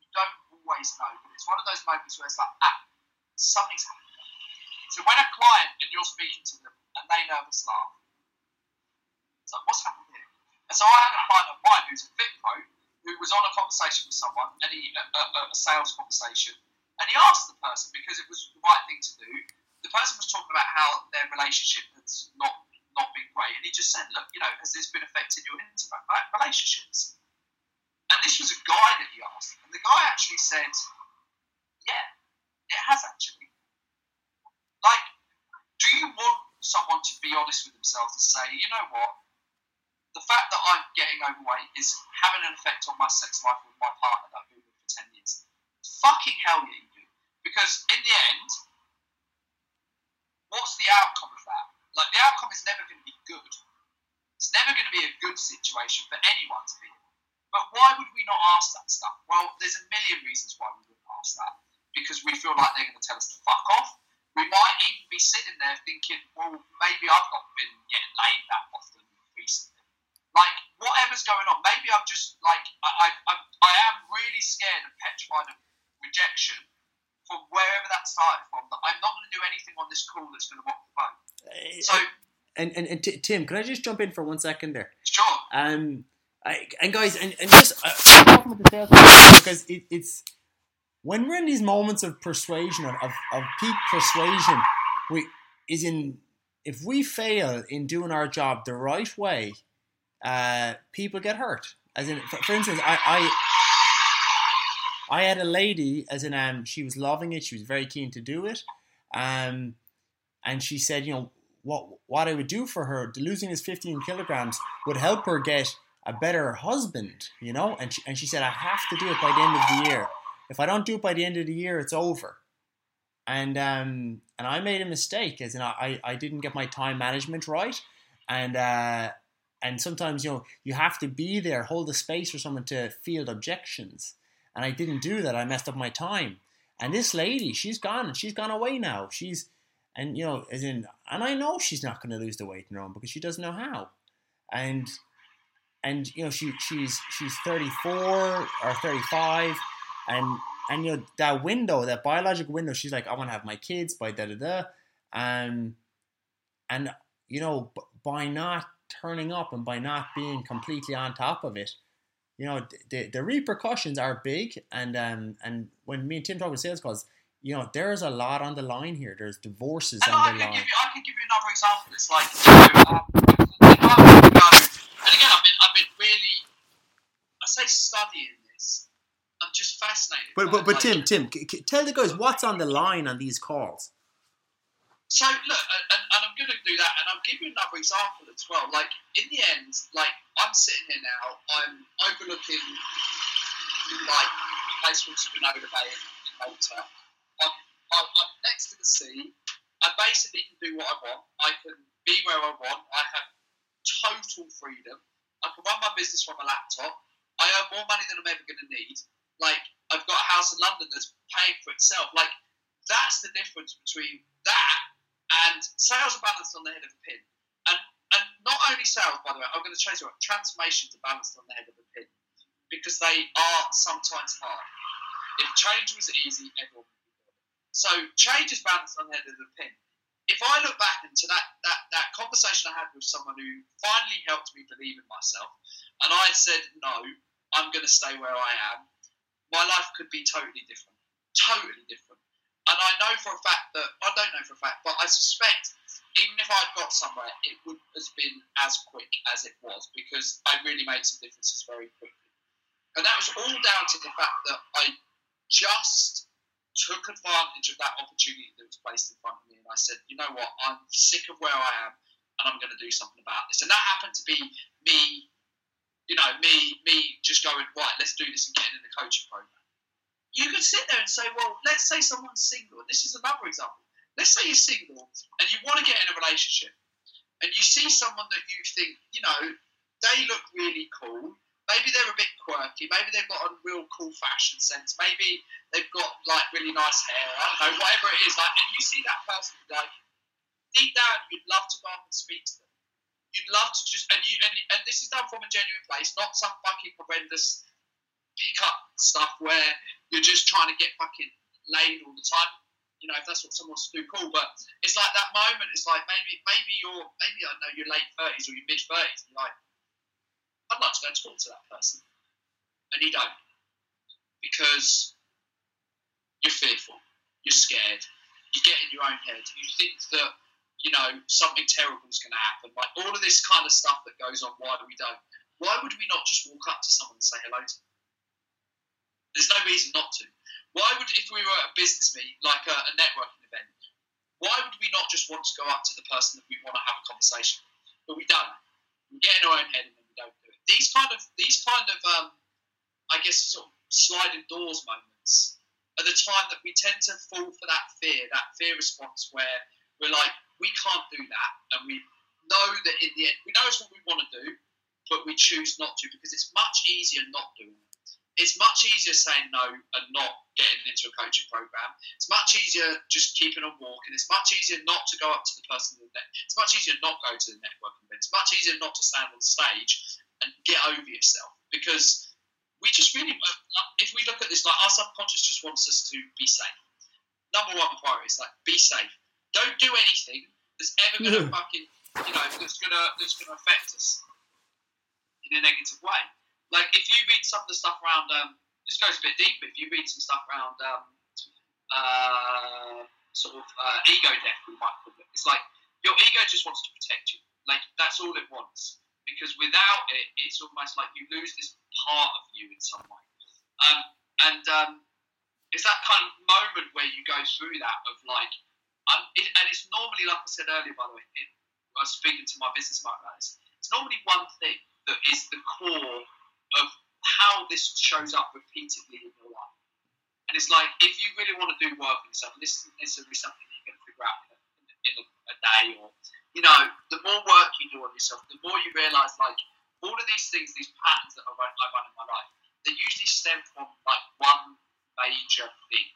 you don't always know, but it's one of those moments where it's like, ah, something's happened so when a client and you're speaking to them and they nervous laugh, it's like, what's happened here? And so I had a client of mine who's a fit pro who was on a conversation with someone, and he, a, a, a sales conversation, and he asked the person because it was the right thing to do. The person was talking about how their relationship has not not been great, and he just said, "Look, you know, has this been affecting your intimate relationships?" And this was a guy that he asked, and the guy actually said, "Yeah, it has actually." Do you want someone to be honest with themselves and say, you know what? The fact that I'm getting overweight is having an effect on my sex life with my partner that I've been with for 10 years. Fucking hell yeah, you do. Because in the end, what's the outcome of that? Like, the outcome is never going to be good. It's never going to be a good situation for anyone to be in. But why would we not ask that stuff? Well, there's a million reasons why we wouldn't ask that. Because we feel like they're going to tell us to fuck off we might even be sitting there thinking, well, maybe I've not been getting laid that often recently. Like, whatever's going on, maybe I'm just like, I, I, I'm, I am really scared and petrified of rejection from wherever that started from, that I'm not going to do anything on this call that's going to rock the boat. So, and, and, and t- Tim, can I just jump in for one second there? Sure. Um, I, and guys, and, and just uh, talking about the sales because it, it's when we're in these moments of persuasion, of, of, of peak persuasion, we is in if we fail in doing our job the right way, uh, people get hurt. As in, for, for instance, I, I, I had a lady, as in, um, she was loving it. She was very keen to do it, um, and she said, you know, what what I would do for her, losing this 15 kilograms would help her get a better husband, you know. And she, and she said, I have to do it by the end of the year. If I don't do it by the end of the year, it's over. And um, and I made a mistake, as in I, I didn't get my time management right, and uh, and sometimes you know you have to be there, hold the space for someone to field objections. and I didn't do that. I messed up my time. And this lady, she's gone. She's gone away now. She's and you know, as in, and I know she's not going to lose the weight in her own because she doesn't know how. And and you know, she she's she's 34 or 35, and and you know that window, that biological window. She's like, I want to have my kids by da da da, and and you know, by not turning up and by not being completely on top of it, you know, the, the repercussions are big. And um, and when me and Tim talk with sales calls, you know, there's a lot on the line here. There's divorces and on I the can line. Give you, I can give you another example. It's like, um, I were to go, and again, I've been, I've been really, I say studying. I'm just fascinated. But but, but Like, Tim, Tim, c- c- tell the guys what's on the line on these calls. So look, and, and I'm going to do that, and I'll give you another example as well. Like in the end, like I'm sitting here now, I'm overlooking like a place called Spinola Bay in Malta. I'm, I'm, I'm next to the sea. I basically can do what I want. I can be where I want. I have total freedom. I can run my business from a laptop. I earn more money than I'm ever going to need. Like I've got a house in London that's paying for itself. Like that's the difference between that and sales are balanced on the head of a pin. And and not only sales, by the way, I'm going to change it. Transformations are balanced on the head of a pin because they are sometimes hard. If change was easy, everyone would be it. So change is balanced on the head of the pin. If I look back into that, that, that conversation I had with someone who finally helped me believe in myself, and I said, no, I'm going to stay where I am, my life could be totally different. Totally different. And I know for a fact that, I don't know for a fact, but I suspect even if I'd got somewhere, it would have been as quick as it was because I really made some differences very quickly. And that was all down to the fact that I just took advantage of that opportunity that was placed in front of me. And I said, you know what, I'm sick of where I am and I'm going to do something about this. And that happened to be me, you know, me, me just going, right, let's do this and getting in the coaching program. You could sit there and say, well, let's say someone's single. And this is another example. Let's say you're single and you want to get in a relationship and you see someone that you think, you know, they look really cool. Maybe they're a bit quirky. Maybe they've got a real cool fashion sense. Maybe they've got like really nice hair. I don't know, whatever it is. Like, and you see that person, like deep down, you'd love to go up and speak to them. You'd love to just, and you, and, and this is done from a genuine place, not some fucking horrendous pickup stuff where you're just trying to get fucking laid all the time. You know, if that's what someone wants to do, cool. But it's like that moment. It's like maybe, maybe you're, maybe I know you're late thirties or you're mid thirties. You're like, I'd like to go and talk to that person, and you don't because you're fearful, you're scared, you get in your own head, you think that you know something terrible is going to happen, like all of this kind of stuff that goes on. Why do we don't? Why would we not just walk up to someone and say hello to them? There's no reason not to. Why would, if we were at a business meet, like a, a networking event, why would we not just want to go up to the person that we want to have a conversation with? But we don't. We get in our own head and we don't do it. These kind of, these kind of, um, I guess, sort of sliding doors moments are the time that we tend to fall for that fear, that fear response where we're like, we can't do that, and we know that in the end, we know it's what we want to do, but we choose not to because it's much easier not doing it. It's much easier saying no and not getting into a coaching program. It's much easier just keeping on walking. It's much easier not to go up to the person. In the net. It's much easier not go to the networking event. It's much easier not to stand on stage and get over yourself because we just really, uh, if we look at this, like our subconscious just wants us to be safe. Number one priority is like be safe. Don't do anything that's ever going to Yeah. fucking, you know, that's gonna that's gonna affect us in a negative way. Like if you read some of the stuff around, um, this goes a bit deeper. If you read some stuff around um, uh, sort of uh, ego death, we might call it. It's like your ego just wants to protect you. Like that's all it wants. Because without it, it's almost like you lose this part of you in some way. Um, and um, it's that kind of moment where you go through that of like, it, and it's normally like I said earlier, by the way. I was speaking to my business partner about. It's normally one thing that is the core of how this shows up repeatedly in your life. And it's like, if you really want to do work on yourself, this isn't necessarily something you're going to figure out in a, in a, a day or, you know, the more work you do on yourself, the more you realize, like, all of these things, these patterns that I run, I run in my life, they usually stem from like one major thing.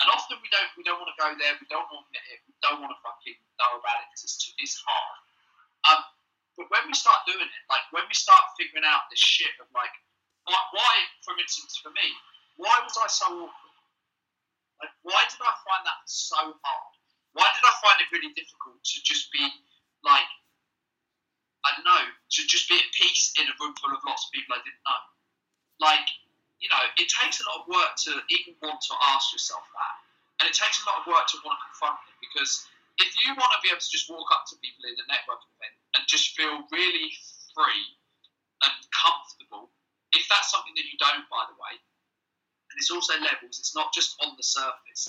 And often we don't we don't want to go there. We don't want to admit it. We don't want to fucking know about it because it's too, it's hard. Um, but when we start doing it, like when we start figuring out this shit of like, why, why for instance, for me, why was I so awkward? Like, why did I find that so hard? Why did I find it really difficult to just be like, I don't know, to just be at peace in a room full of lots of people I didn't know? Like, you know, it takes a lot of work to even want to ask yourself that. And it takes a lot of work to want to confront it because if you want to be able to just walk up to people in a networking event and just feel really free and comfortable, if that's something that you don't, by the way, and it's also levels, it's not just on the surface,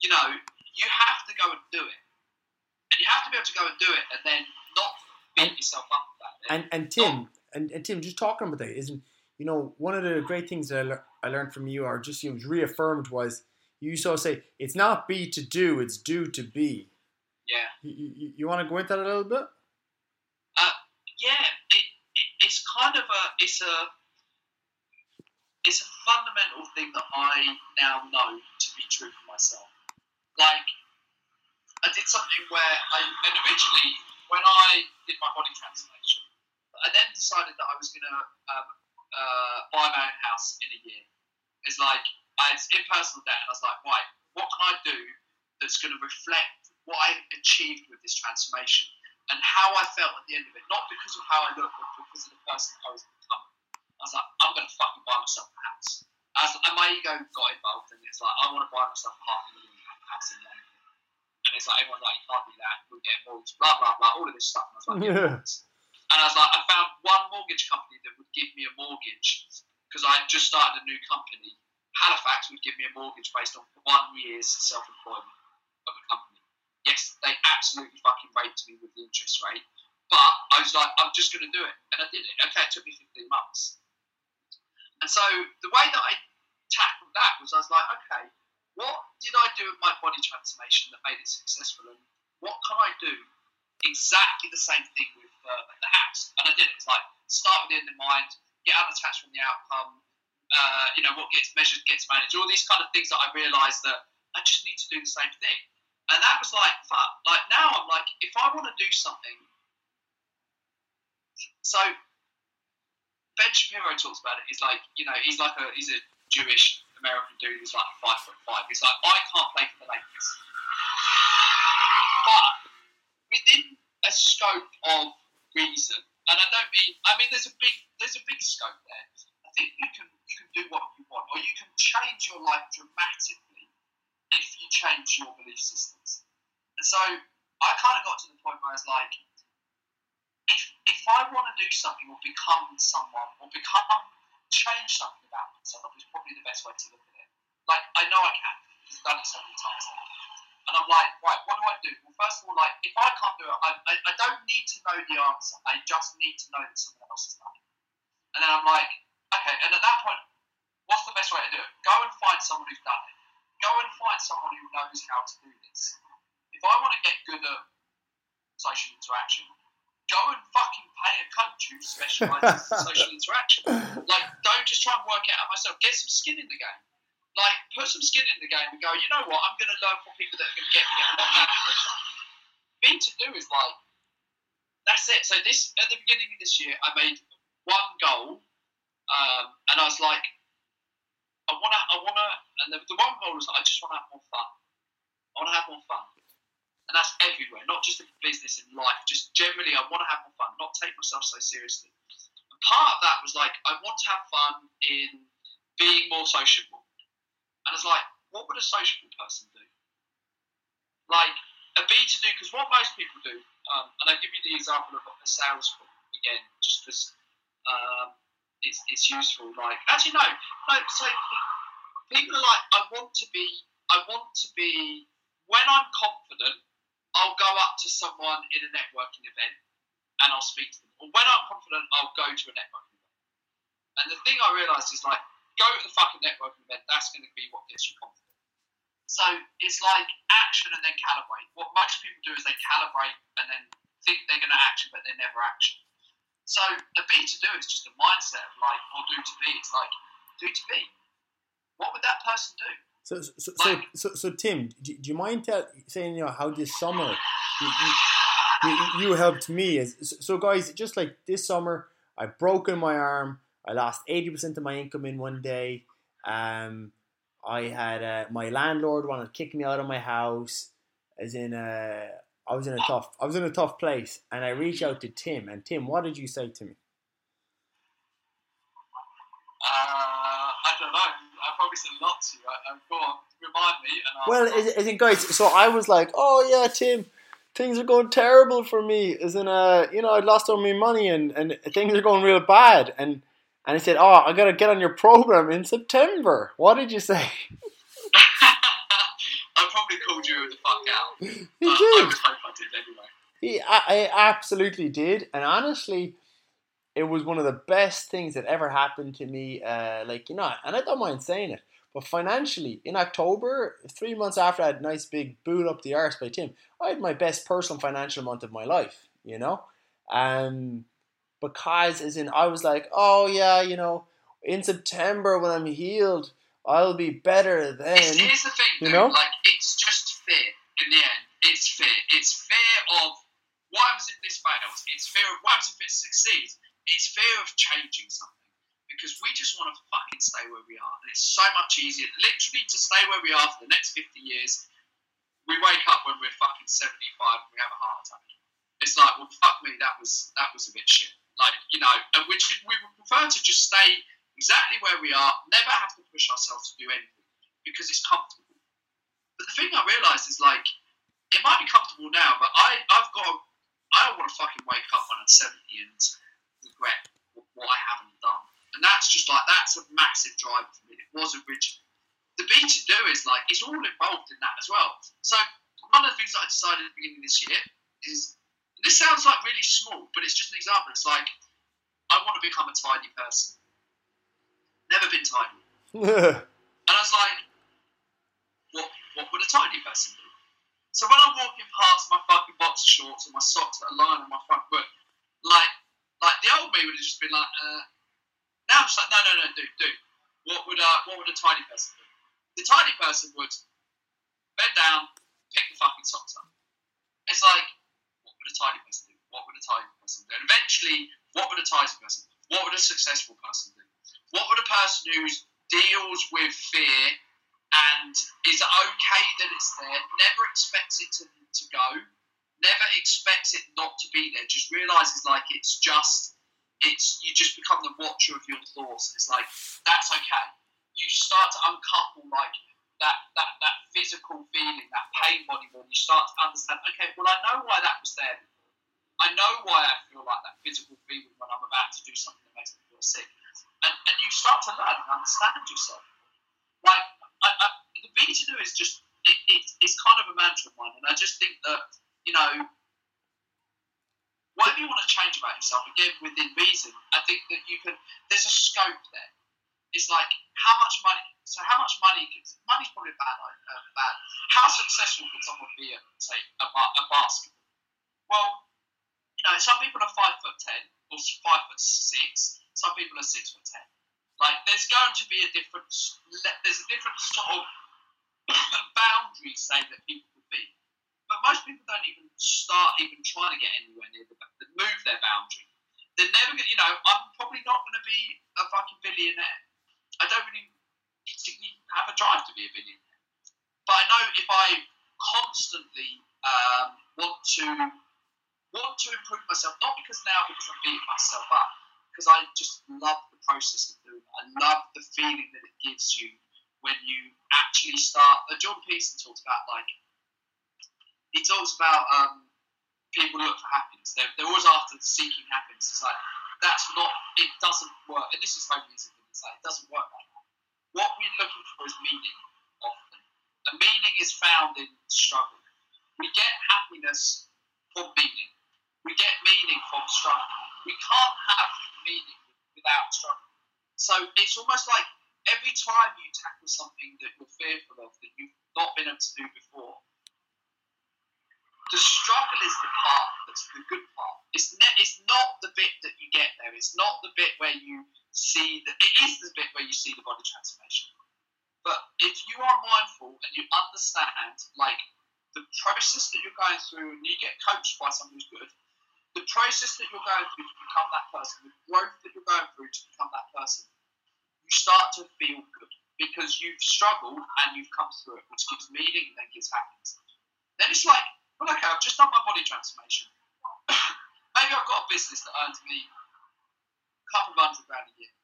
you know, you have to go and do it. And you have to be able to go and do it and then not beat yourself up about it. And and Tim and, and Tim, just talking about that, isn't you know one of the great things that I, le- I learned from you, or just you know, reaffirmed, was you used to say it's not be to do, it's do to be. yeah. You, you, you want to go into that a little bit? Uh, yeah, it, it, it's kind of a it's a it's a fundamental thing that I now know to be true for myself. Like I did something where I and originally when I did my body transformation, I then decided that I was going to um, uh, buy my own house in a year. It's like I was in personal debt, and I was like, right, what can I do that's going to reflect what I achieved with this transformation and how I felt at the end of it? Not because of how I look, but because of the person I was becoming. I was like, I'm going to fucking buy myself a house. As, and my ego got involved, and it's like, I want to buy myself a half a million pound house in London. And it's like, everyone's like, you can't do that, we'll get mortgage, blah, blah, blah, all of this stuff. And I was like, Yeah. And I was like, I found one mortgage company that would give me a mortgage because I had just started a new company. Halifax would give me a mortgage based on one year's self employment of a company. Yes, they absolutely fucking raped me with the interest rate, but I was like, I'm just going to do it. And I did it. Okay, it took me 15 months. And so the way that I tackled that was I was like, okay, what did I do with my body transformation that made it successful? And what can I do exactly the same thing with the house. And I did it. It's like start with the end in mind, get unattached from the outcome. Uh, you know, what gets measured gets managed. All these kind of things that I realised that I just need to do the same thing. And that was like, fuck. Like now I'm like, if I want to do something. So Ben Shapiro talks about it. He's like, you know, he's like a he's a Jewish American dude who's like five foot five. He's like, I can't play for the Lakers. But within a scope of reason, and I don't mean I mean there's a big there's a big scope there. I think you can you can do what you want, or you can change your life dramatically if you change your belief systems. And so I kind of got to the point where I was like, if if I want to do something or become someone or become change something about myself is probably the best way to look at it. Like I know I can because I've done it so many times now. And I'm like, right, what do I do? Well, first of all, like, if I can't do it, I, I, I don't need to know the answer. I just need to know that someone else has done it. And then I'm like, okay, and at that point, what's the best way to do it? Go and find someone who's done it. Go and find someone who knows how to do this. If I want to get good at social interaction, go and fucking pay a coach who specialises in social interaction. Like, don't just try and work it out myself. Get some skin in the game. Like, put some skin in the game and go, you know what, I'm going to learn from people that are going to get me there. Not person. To do is like, that's it. So this at the beginning of this year, I made one goal, um, and I was like, I want to, I want to, and the, the one goal was I just want to have more fun. I want to have more fun, and that's everywhere, not just in business, in life. Just generally, I want to have more fun, not take myself so seriously. And part of that was like, I want to have fun in being more sociable. And I was like, what would a sociable person do? Like a B to do, because what most people do, um, and I'll give you the example of a sales call again, just because um, it's, it's useful. Like, actually, no, no. So people are like, I want to be, I want to be. When I'm confident, I'll go up to someone in a networking event and I'll speak to them. Or when I'm confident, I'll go to a networking event. And the thing I realised is like, go to the fucking networking event. That's going to be what gets you confident. So it's like action and then calibrate. What most people do is they calibrate and then think they're going to action, but they never action. So a B to do is just a mindset of like, or do to be. It's like do to be. What would that person do? So, so, so, Like- so, so, Tim, do, do you mind tell, saying you know how this summer you, you, you, you helped me? As, so, so, guys, just like this summer, I've broken my arm. I lost eighty percent of my income in one day. Um, I had uh, my landlord wanted to kick me out of my house. As in, uh, I was in a tough, I was in a tough place, and I reached out to Tim. And Tim, what did you say to me? Uh, I don't know. I probably said a lot to you. I, on, remind me. And Well, as in, guys, so I was like, oh yeah, Tim, things are going terrible for me. As in, uh, you know, I lost all my money and, and things are going real bad. And and I said, oh, I gotta get on your program in September. What did you say? I probably called you the fuck out. But I did. would hope I did anyway. He, I, I absolutely did, and honestly, it was one of the best things that ever happened to me. Uh, like you know, and I don't mind saying it, but financially, in October, three months after I had a nice big boot up the arse by Tim, I had my best personal financial month of my life. You know, um, because as in I was like, oh yeah, you know, in September when I'm healed, I'll be better then. Here's the thing, you know? Like, it's just fear in the end. It's fear. It's fear of what happens if this fails. It's fear of what happens if it succeeds. It's fear of changing something because we just want to fucking stay where we are. And it's so much easier, literally, to stay where we are for the next 50 years. We wake up when we're fucking 75 and we have a heart attack. It's like, well, fuck me, that was that was a bit shit. Like, you know, and which we would prefer to just stay exactly where we are, never have to push ourselves to do anything because it's comfortable. But the thing I realised is like, it might be comfortable now, but I, I've got, I don't want to fucking wake up when I'm 70 and regret what, I haven't done. And that's just like, that's a massive driver for me. It was originally. The B to do is like, it's all involved in that as well. So one of the things I decided at the beginning of this year is, this sounds like really small, but it's just an example. It's like, I want to become a tidy person. Never been tidy. And I was like, what, what would a tidy person do? So when I'm walking past my fucking boxer shorts and my socks that are lying on my front foot, like, like the old me would have just been like, uh, now I'm just like, no, no, no, dude, dude, what would, uh, what would a tidy person do? The tidy person would bend down, pick the fucking socks up. It's like, would a tidy person do? What would a tidy person do? And eventually, what would a tidy person do? What would a successful person do? What would a person who deals with fear and is okay that it's there, never expects it to, to go, never expects it not to be there, just realizes like it's just, it's you just become the watcher of your thoughts. It's like, that's okay. You start to uncouple like that, that, that physical feeling, that pain body when you start to understand, okay, well, I know why that was there. I know why I feel like that physical feeling when I'm about to do something that makes me feel sick. And, and you start to learn and understand yourself. Like, I, I, the do is just, it, it, it's kind of a mantra of mine. And I just think that, you know, whatever you want to change about yourself, again, within reason, I think that you can, there's a scope there. It's like, how much money, so how much money, can money's probably bad, uh, bad. How successful can someone be at, say, a, a basketball? Well, you know, some people are five foot ten or five foot six. Some people are six foot ten. Like, there's going to be a different, there's a different sort of boundary, say, that people could be. But most people don't even start even trying to get anywhere near the, move their boundary. They're never to, You know, I'm probably not going to be a fucking billionaire. I don't really have a drive to be a billionaire. But I know if I constantly um, want to want to improve myself, not because now because I'm beating myself up, because I just love the process of doing it. I love the feeling that it gives you when you actually start. Uh, Jordan Peterson talks about like he talks about um, people look for happiness. They're, they're always after seeking happiness. It's like that's not. It doesn't work. And this is holism. It's like it doesn't work like that. What we're looking for is meaning. Often, a meaning is found in struggle. We get happiness from meaning. We get meaning from struggle. We can't have meaning without struggle. So it's almost like every time you tackle something that you're fearful of that you've not been able to do before, the struggle is the part that's the good part. It's ne- it's not the bit that you get there. It's not the bit where you see that. It is the bit where you see the body transformation. But if you are mindful and you understand, like the process that you're going through, and you get coached by someone who's good, the process that you're going through to become that person, the growth that you're going through to become that person, you start to feel good because you've struggled and you've come through it, which gives meaning and then gives happiness. Then it's like well, okay, I've just done my body transformation. Maybe I've got a business that earns me couple of hundred grand a year,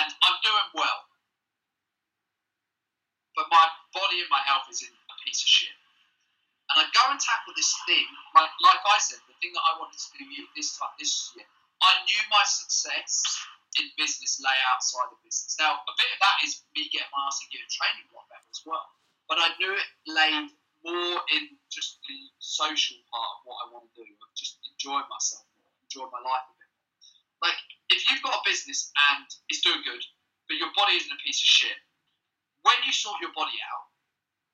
and I'm doing well, but my body and my health is in a piece of shit. And I go and tackle this thing, like like I said, the thing that I wanted to do this time this year. I knew my success in business lay outside of business. Now, a bit of that is me getting my ass and getting training a lot better as well. But I knew it lay more in just the social part of what I want to do, just enjoying myself more, enjoying my life a bit more. Like, if you've got a business and it's doing good, but your body isn't a piece of shit, when you sort your body out,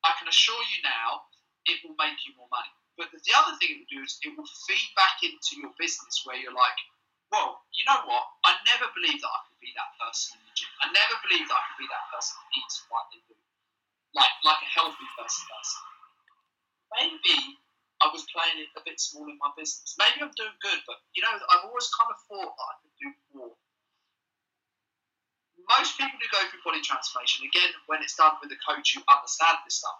I can assure you now, it will make you more money. But the other thing it will do is it will feed back into your business where you're like, well, you know what? I never believed that I could be that person in the gym. I never believed that I could be that person that eats like they do, like like a healthy person does maybe I was playing it a bit small in my business. Maybe I'm doing good, but you know, I've always kind of thought that I could do more. Most people who go through body transformation, again, when it's done with a coach who understands this stuff,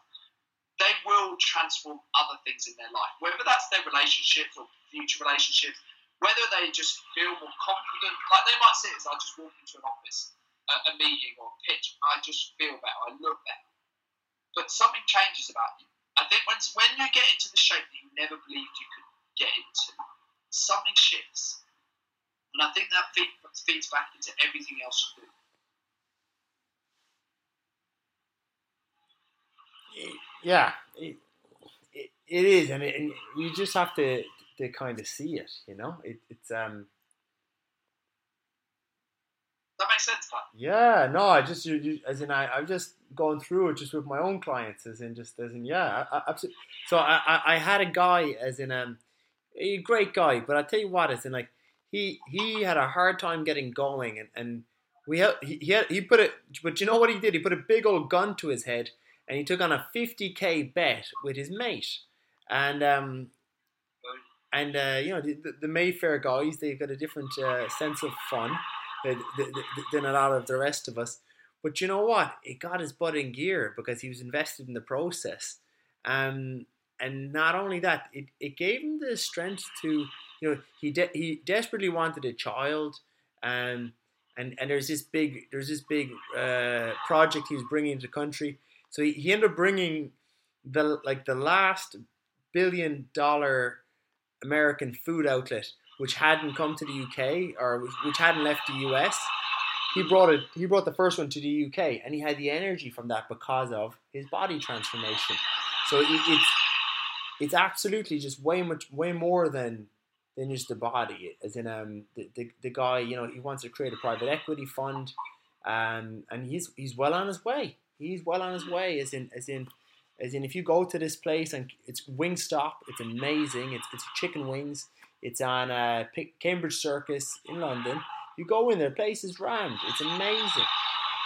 they will transform other things in their life, whether that's their relationships or future relationships, whether they just feel more confident. Like they might say, as I just walk into an office, a, a meeting or a pitch, I just feel better, I look better. But something changes about you I think when, when you get into the shape that you never believed you could get into, something shifts. And I think that feed, feeds back into everything else you do. Yeah, it, it, it is, and, it, and you just have to to kind of see it. You know, it, it's um that makes sense, Pat. Yeah, no, I just you, you, as in I I'm just going through it just with my own clients, as in just as in yeah, absolutely. So I, I, I had a guy as in um a great guy, but I tell you what, as in like he he had a hard time getting going, and and we had, he he, had, he put it, but you know what he did? He put a big old gun to his head, and he took on a 50k bet with his mate, and um. And uh, you know the, the Mayfair guys, they've got a different uh, sense of fun, than a lot of the rest of us. But you know what? It got his butt in gear because he was invested in the process. Um, and not only that, it, it gave him the strength to, you know, he de- he desperately wanted a child. Um, and, and there's this big there's this big uh, project he's bringing to the country. So he, he ended up bringing the like the last billion dollar American food outlet which hadn't come to the UK or which hadn't left the US. He brought it. He brought the first one to the UK, and he had the energy from that because of his body transformation. So it, it's it's absolutely just way much way more than than just the body. As in, um, the, the, the guy, you know, he wants to create a private equity fund, um, and he's he's well on his way. He's well on his way. As in, as in, as in, if you go to this place and it's Wingstop, it's amazing. It's it's chicken wings. It's on uh, Cambridge Circus in London. You go in there, the place is rammed. It's amazing.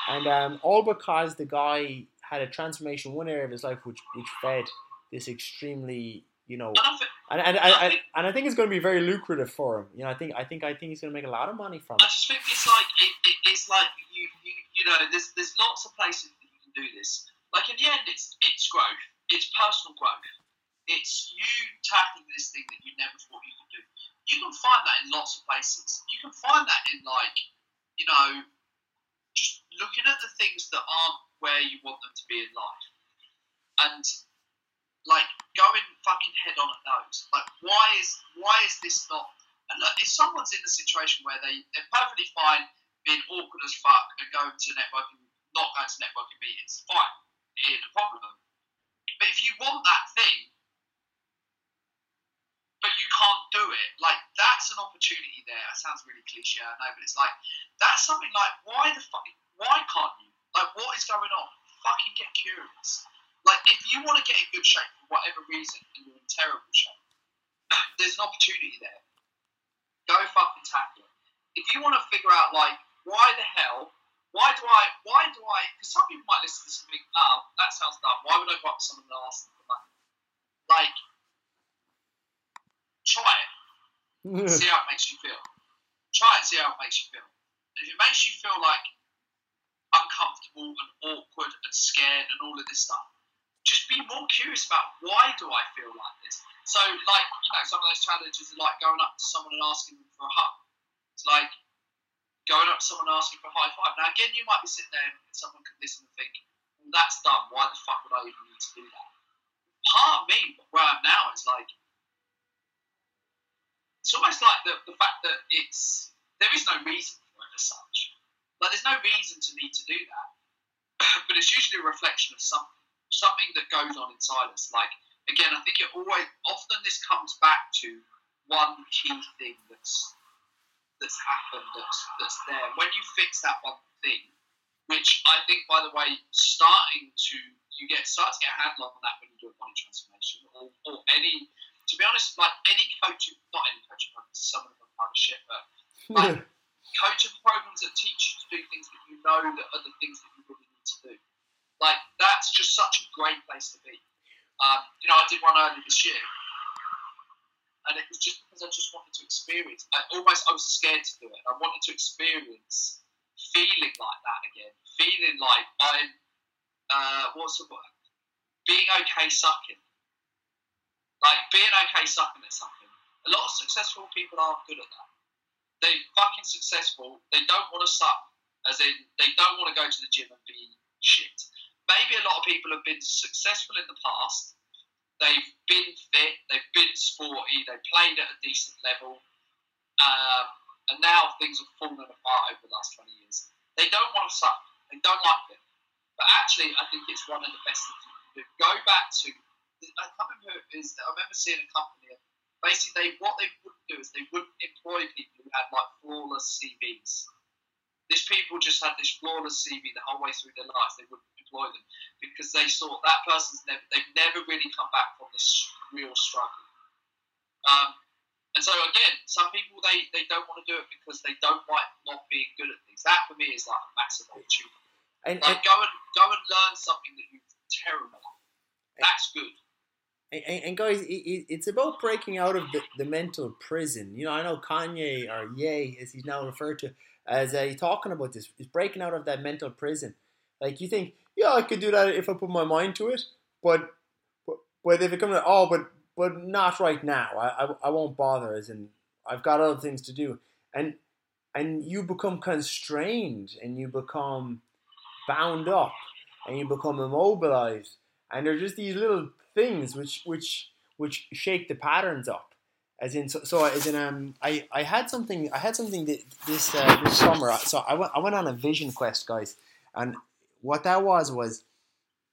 And um, all because the guy had a transformation one area of his life which, which fed this extremely, you know, and, and, and, and, and I think it's going to be very lucrative for him. You know, I think I think I think he's going to make a lot of money from it. I just think it's like it, it, it's like you, you you know there's there's lots of places that you can do this. Like in the end, it's it's growth, it's personal growth. It's you tackling this thing that you never thought you could do. You can find that in lots of places. You can find that in like, you know, just looking at the things that aren't where you want them to be in life, and like going fucking head on at those. Like, why is why is this not? And look, if someone's in a situation where they they're perfectly fine being awkward as fuck and going to networking, not going to networking meetings, fine, ain't a problem. But if you want that thing, but you can't do it. Like that's an opportunity there. It sounds really cliche, I know, but it's like that's something like why the fuck? Why can't you? Like what is going on? Fucking get curious. Like, if you want to get in good shape for whatever reason and you're in terrible shape, there's an opportunity there. Go fucking tackle it. If you want to figure out, like, why the hell, why do I, why do I, because some people might listen to this and think, oh, that sounds dumb. Why would I go up to someone and ask them for money? Like, try it. see how it makes you feel. Try it, see how it makes you feel. And if it makes you feel like uncomfortable and awkward and scared and all of this stuff, just be more curious about why do I feel like this. So, like, you know, some of those challenges are like going up to someone and asking them for a hug. It's like going up to someone and asking for a high five. Now, again, you might be sitting there and someone could listen and think, well, that's dumb. Why the fuck would I even need to do that? Part of me, where I'm now, is like, it's almost like the, the fact that it's there is no reason for it as such. Like there's no reason to need to do that, but it's usually a reflection of something, something that goes on inside us. Like again, I think it always often this comes back to one key thing that's that's happened that's that's there. When you fix that one thing, which I think by the way, starting to you get start to get a handle on that when you do a body transformation or, or any to be honest, like any coaching, not any coaching programs, some of them are kind of shit, but like coaching programs that teach you to do things that you know that are the things that you really need to do. Like that's just such a great place to be. Um, you know, I did one earlier this year, and it was just because I just wanted to experience. I almost I was scared to do it. I wanted to experience feeling like that again, feeling like I'm uh, what's the word? Being okay sucking like being okay sucking at something. A lot of successful people aren't good at that. They're fucking successful. They don't want to suck, as in they don't want to go to the gym and be shit. Maybe a lot of people have been successful in the past. They've been fit. They've been sporty. They played at a decent level. Um, and now things have fallen apart over the last 20 years. They don't want to suck. They don't like it. But actually, I think it's one of the best things you can do. Go back to I can't remember is I remember seeing a company. Basically, they what they wouldn't do is they wouldn't employ people who had like flawless CVs. These people just had this flawless CV the whole way through their life. They wouldn't employ them because they saw that person's never they've never really come back from this real struggle. Um, and so again, some people they, they don't want to do it because they don't like not being good at things. That for me is like a massive opportunity. And, like and, go and go and learn something that you're terrible at. That's good and, and guys, it, it's about breaking out of the, the mental prison. You know, I know Kanye or Ye, as he's now referred to, as uh, he's talking about this, is breaking out of that mental prison. Like you think, yeah, I could do that if I put my mind to it, but but, but if it comes, oh, but but not right now. I, I, I won't bother. As in, I've got other things to do, and and you become constrained, and you become bound up, and you become immobilized, and there's just these little things which which which shake the patterns up. As in, so, so as in, um, I, I had something, I had something that this uh, this summer. So I went, I went on a vision quest, guys, and what that was was,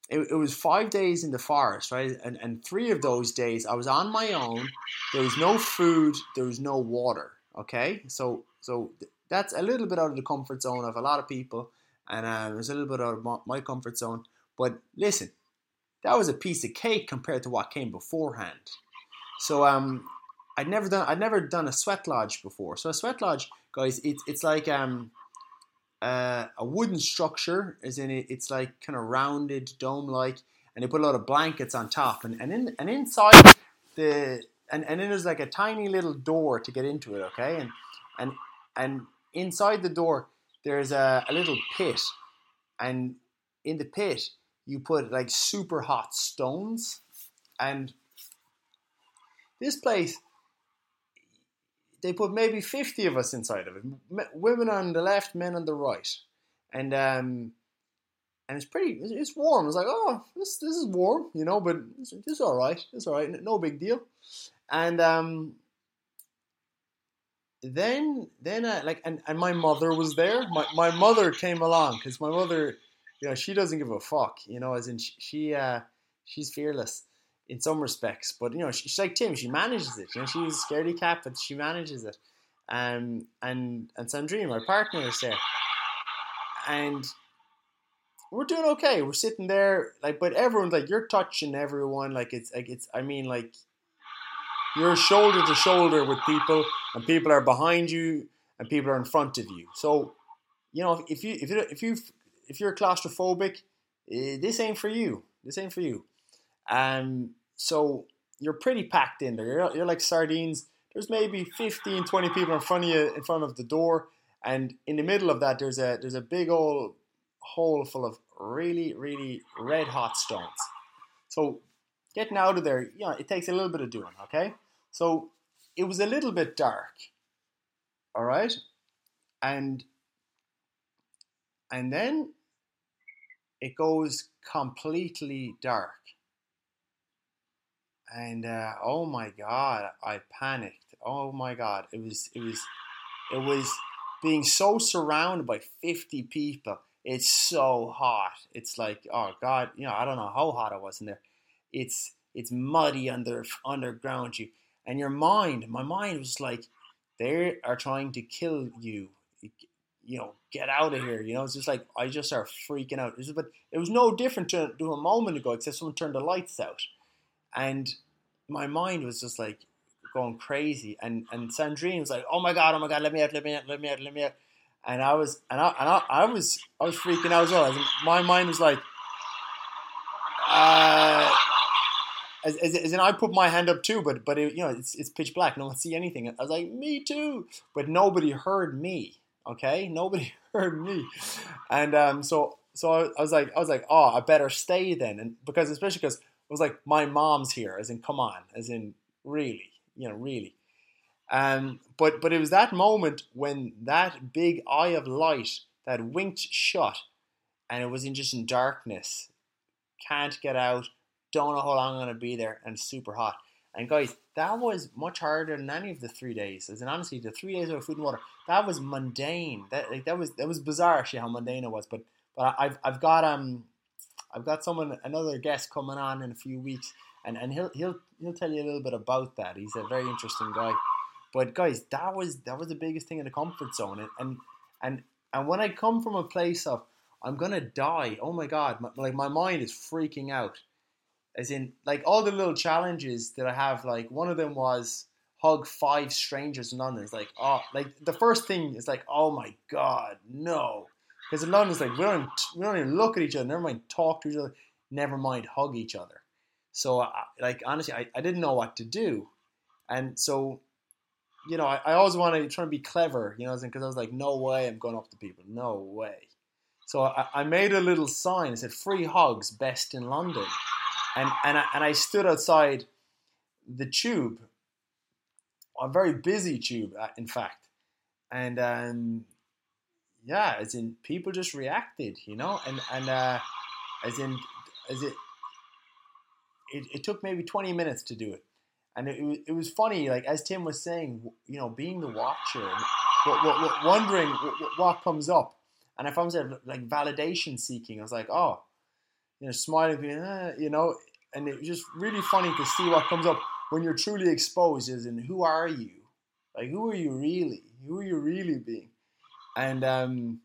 it, it was five days in the forest, right? And and three of those days I was on my own. There was no food, there was no water. Okay, so so that's a little bit out of the comfort zone of a lot of people, and uh, it was a little bit out of my comfort zone. But listen, that was a piece of cake compared to what came beforehand. So um, I'd never done I'd never done a sweat lodge before. So a sweat lodge, guys, it's it's like um, uh, a wooden structure, as in it, it's like kind of rounded dome like, and they put a lot of blankets on top, and and in and inside the and and then there's like a tiny little door to get into it, okay, and and and inside the door there's a, a little pit, and in the pit you put like super hot stones and this place they put maybe 50 of us inside of it. Women on the left men on the right. And um and it's pretty it's warm. It's like oh this this is warm you know but it's, is all right. It's all right. No big deal. And um then then I, like and, and my mother was there. My, my mother came along because my mother you know, she doesn't give a fuck, you know, as in she, she uh, she's fearless in some respects, but you know, she, she's like Tim, she manages it. You know, she's a scaredy cat, but she manages it. Um, and and Sandrine, my partner, is there, and we're doing okay. We're sitting there, like, but everyone's like, you're touching everyone. Like, it's like it's. I mean, like, you're shoulder to shoulder with people, and people are behind you, and people are in front of you. So, you know, if you if you if you if you're claustrophobic, eh, this ain't for you. This ain't for you. And so you're pretty packed in there. You're, you're like sardines. There's maybe 15, 20 people in front of you, in front of the door, and in the middle of that, there's a there's a big old hole full of really, really red hot stones. So getting out of there, you know, it takes a little bit of doing. Okay, so it was a little bit dark. All right, and and then it goes completely dark and uh, oh my god, I panicked. Oh my god, it was it was it was being so surrounded by fifty people. It's so hot. It's like oh god, you know I don't know how hot it was in there. It's it's muddy under underground you, and your mind, my mind was like, they are trying to kill you. You know, get out of here. You know, it's just like I just started freaking out. but it was no different to, to a moment ago, except someone turned the lights out and my mind was just like going crazy. And and Sandrine was like, "Oh my god, oh my god, let me out, let me out, let me out, let me out." And I was and I and I, I was I was freaking out as well. My mind was like, uh, as, as, as I put my hand up too, but but it, you know it's it's pitch black, no one see anything. I was like, "Me too," but nobody heard me. Okay, nobody heard me, and um, so so I, I was like I was like, "Oh, I better stay then," and because especially because it was like my mom's here, as in come on, as in really, you know, really. Um, but but it was that moment when that big eye of light that winked shut, and it was in just in darkness, can't get out, don't know how long I'm gonna be there, and super hot. And guys, that was much harder than any of the three days. As in honestly, the three days of food and water, that was mundane. That like, that was that was bizarre actually how mundane it was. But but I've I've got um I've got someone, another guest coming on in a few weeks, and, and he'll he'll he'll tell you a little bit about that. He's a very interesting guy. But guys, that was that was the biggest thing in the comfort zone, and and and, and when I come from a place of I'm gonna die, oh my god, my, like my mind is freaking out. As in, like all the little challenges that I have, like one of them was hug five strangers in London. It's like, oh, like the first thing is like, oh my god, no. Because in London, it's like we don't we don't even look at each other. Never mind talk to each other. Never mind hug each other. So, I, like honestly, I, I didn't know what to do, and so, you know, I, I always wanted to try to be clever, you know, because I was like, no way, I'm going up to people, no way. So I, I made a little sign. It said "Free hugs, best in London," and and I, and I stood outside the tube, a very busy tube, uh, in fact, and um, yeah, as in people just reacted, you know, and and uh, as in as it, it it took maybe twenty minutes to do it, and it, it was funny, like as Tim was saying, you know, being the watcher, wondering what comes up, and I was like validation seeking, I was like, oh, you know, smiling, eh, you know, and it's just really funny to see what comes up when you're truly exposed, as in who are you, like who are you really, who are you really being and um,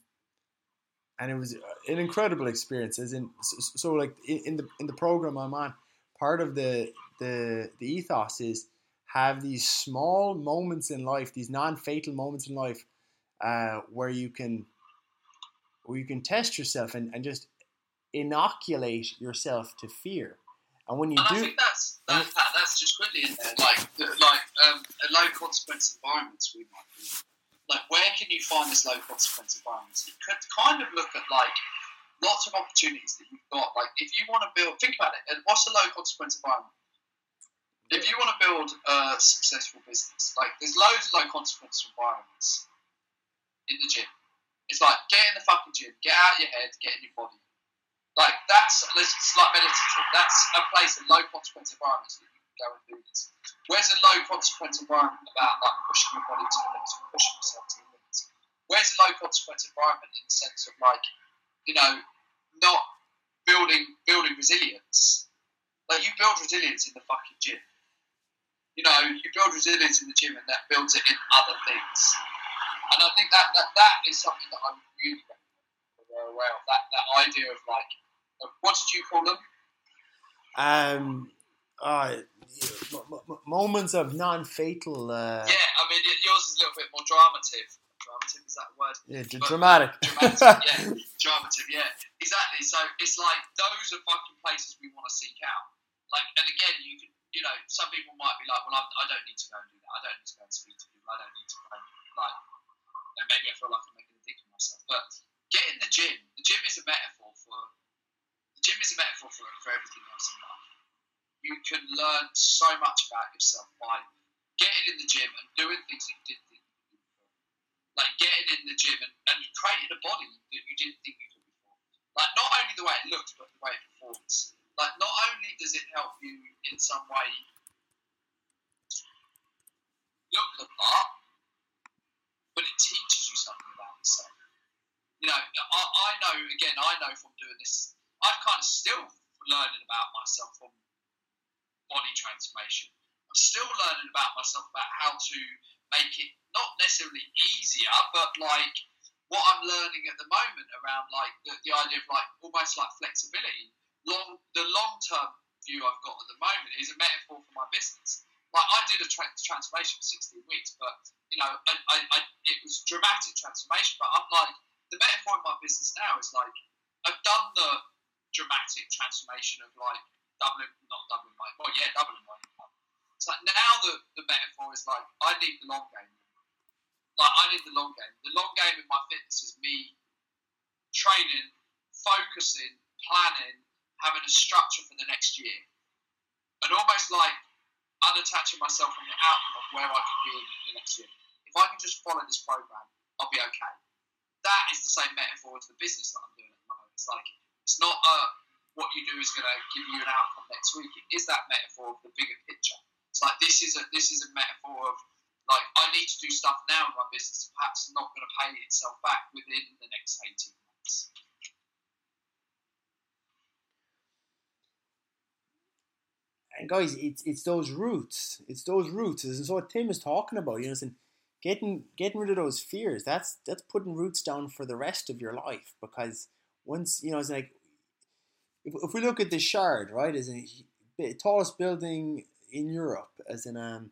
and it was an incredible experience. As in, so, so like in, the in the program I'm on, part of the the the ethos is have these small moments in life, these non-fatal moments in life, uh, where you can where you can test yourself and, and just inoculate yourself to fear. And when you and do, I think that's that, that, that's just quickly in there, like like um, a low consequence environments we might be like where can you find this low consequence environment? You could kind of look at like lots of opportunities that you've got. Like if you want to build, think about it. What's a low consequence environment? If you want to build a successful business, like there's loads of low consequence environments in the gym. It's like get in the fucking gym, get out of your head, get in your body. Like that's it's like meditative. That's a place in low consequence environments that you can go and do this. Where's a low consequence environment about like pushing your body to the limits, pushing yourself to the limits? Where's a low consequence environment in the sense of like, you know, not building building resilience? Like you build resilience in the fucking gym. You know, you build resilience in the gym and that builds it in other things. And I think that that, that is something that I'm really recommend. Aware of that that idea of like of, what did you call them? Um, uh, m- m- moments of non-fatal. Uh, Yeah, I mean yours is a little bit more dramatic. Dramative is that the word? yeah, d- dramatic. Dramatic, yeah, dramatic. yeah, exactly. So it's like those are fucking places we want to seek out. Like, and again, you can, you know, some people might be like, well, I'm, I don't need to go and do that. I don't need to go and speak to people. I don't need to go, like, you know, maybe I feel like I'm making a dick of myself. But get in the gym. The gym is a metaphor for the gym is a metaphor for, for everything else in life. You can learn so much about yourself by getting in the gym and doing things that you didn't think you could before. Like getting in the gym and, and creating a body that you didn't think you could before. Like not only the way it looks, but the way it performs. Like not only does it help you in some way look the part, but it teaches you something about yourself. You know, I, I know again, I know from doing this, I'm kind of still learning about myself from body transformation. I'm still learning about myself about how to make it not necessarily easier, but like what I'm learning at the moment around like the, the idea of like almost like flexibility. Long the long term view I've got at the moment is a metaphor for my business. Like I did a tra- transformation for 16 weeks, but you know, I, I, I, it was dramatic transformation. But I'm like the metaphor in my business now is like I've done the dramatic transformation of like doubling, not doubling my, well, yeah, doubling my income. It's like now the, the metaphor is like I need the long game. Like I need the long game. The long game in my fitness is me training, focusing, planning, having a structure for the next year, and almost like unattaching myself from the outcome of where I could be in the next year. If I can just follow this program, I'll be okay. Is the same metaphor as the business that I'm doing at the moment. It's like it's not uh, what you do is going to give you an outcome next week. It is that metaphor of the bigger picture. It's like this is a this is a metaphor of like I need to do stuff now in my business, perhaps not going to pay itself back within the next eighteen months. and guys, it's it's those roots. It's those roots. This is what Tim is talking about. You know, saying getting getting rid of those fears. That's that's putting roots down for the rest of your life. Because once you know, it's like if, if we look at the Shard, right, as the tallest building in Europe, as in um,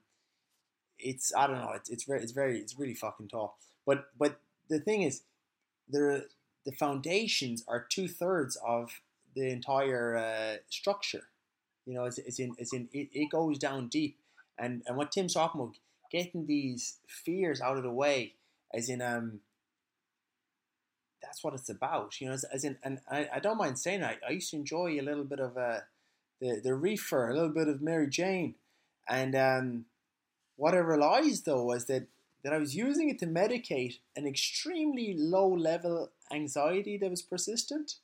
it's I don't know, it's it's very it's very it's really fucking tall. But but the thing is, the the foundations are two thirds of the entire uh, structure. You know, it's, it's in it's in it, it goes down deep, and and what Tim's talking about, getting these fears out of the way, as in um. That's what it's about, you know. As, as in, and I, I don't mind saying I, I used to enjoy a little bit of uh, the the reefer, a little bit of Mary Jane, and um, what I realized though was that that I was using it to medicate an extremely low level anxiety that was persistent,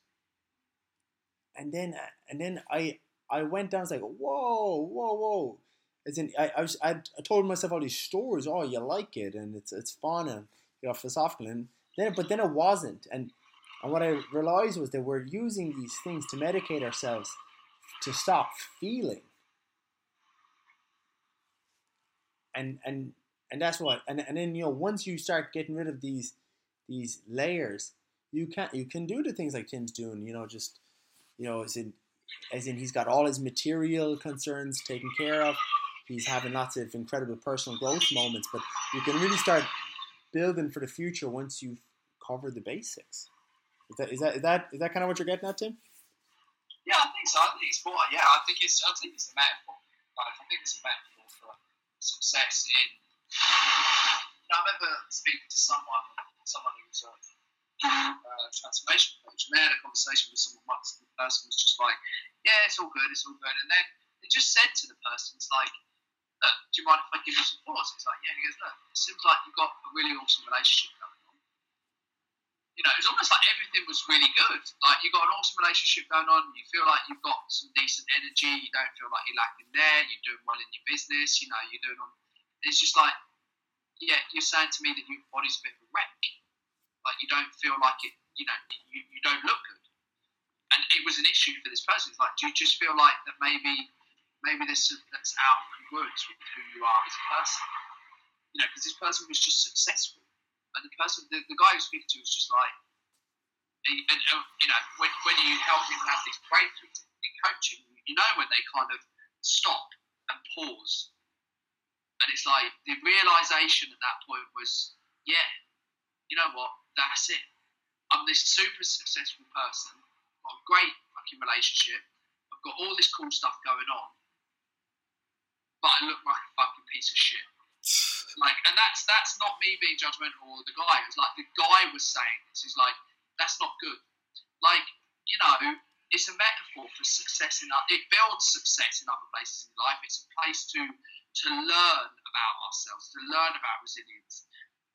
and then and then I I went down. I was like, whoa, whoa, whoa. As in, I, I was, I, I told myself all these stories. Oh, you like it, and it's it's fun, and you know, philosophical. And then, but then it wasn't. And and what I realized was that we're using these things to medicate ourselves to stop feeling. And and and that's what. And and then you know, once you start getting rid of these these layers, you can you can do the things like Tim's doing. You know, just you know, as in as in he's got all his material concerns taken care of. He's having lots of incredible personal growth moments, but you can really start building for the future once you've covered the basics. Is that is that is that is that kind of what you're getting at, Tim? Yeah, I think so. I think it's more. Yeah, I think it's. I think it's a metaphor. Like, I think it's a metaphor for success in. You know, I remember speaking to someone, someone who was a uh, transformation coach, and they had a conversation with someone once, and the person was just like, "Yeah, it's all good, it's all good," and then they just said to the person, "It's like." Look, do you mind if I give you some thoughts? He's like, yeah. And he goes, look, it seems like you've got a really awesome relationship going on you know, it's almost like everything was really good. Like you've got an awesome relationship going on. You feel like you've got some decent energy. You don't feel like you're lacking there. You're doing well in your business. You know, you're doing on. It's just like, yeah, you're saying to me that your body's a bit of a wreck. Like you don't feel like it. You know, you, you don't look good. And it was an issue for this person. It's like, do you just feel like that maybe, maybe this that's out of with who you are as a person? You know, because this person was just successful and the person, the, the guy who speaking to was just like, and, and you know, when, when you help people have these breakthroughs in coaching, you know when they kind of stop and pause. And it's like the realization at that point was, yeah, you know what, that's it. I'm this super successful person, got a great fucking relationship, I've got all this cool stuff going on, but I look like a fucking piece of shit. Like, and that's that's not me being judgmental or the guy. It's like the guy was saying this. He's like, that's not good. Like, you know, it's a metaphor for success in it builds success in other places in life. It's a place to to learn about ourselves, to learn about resilience.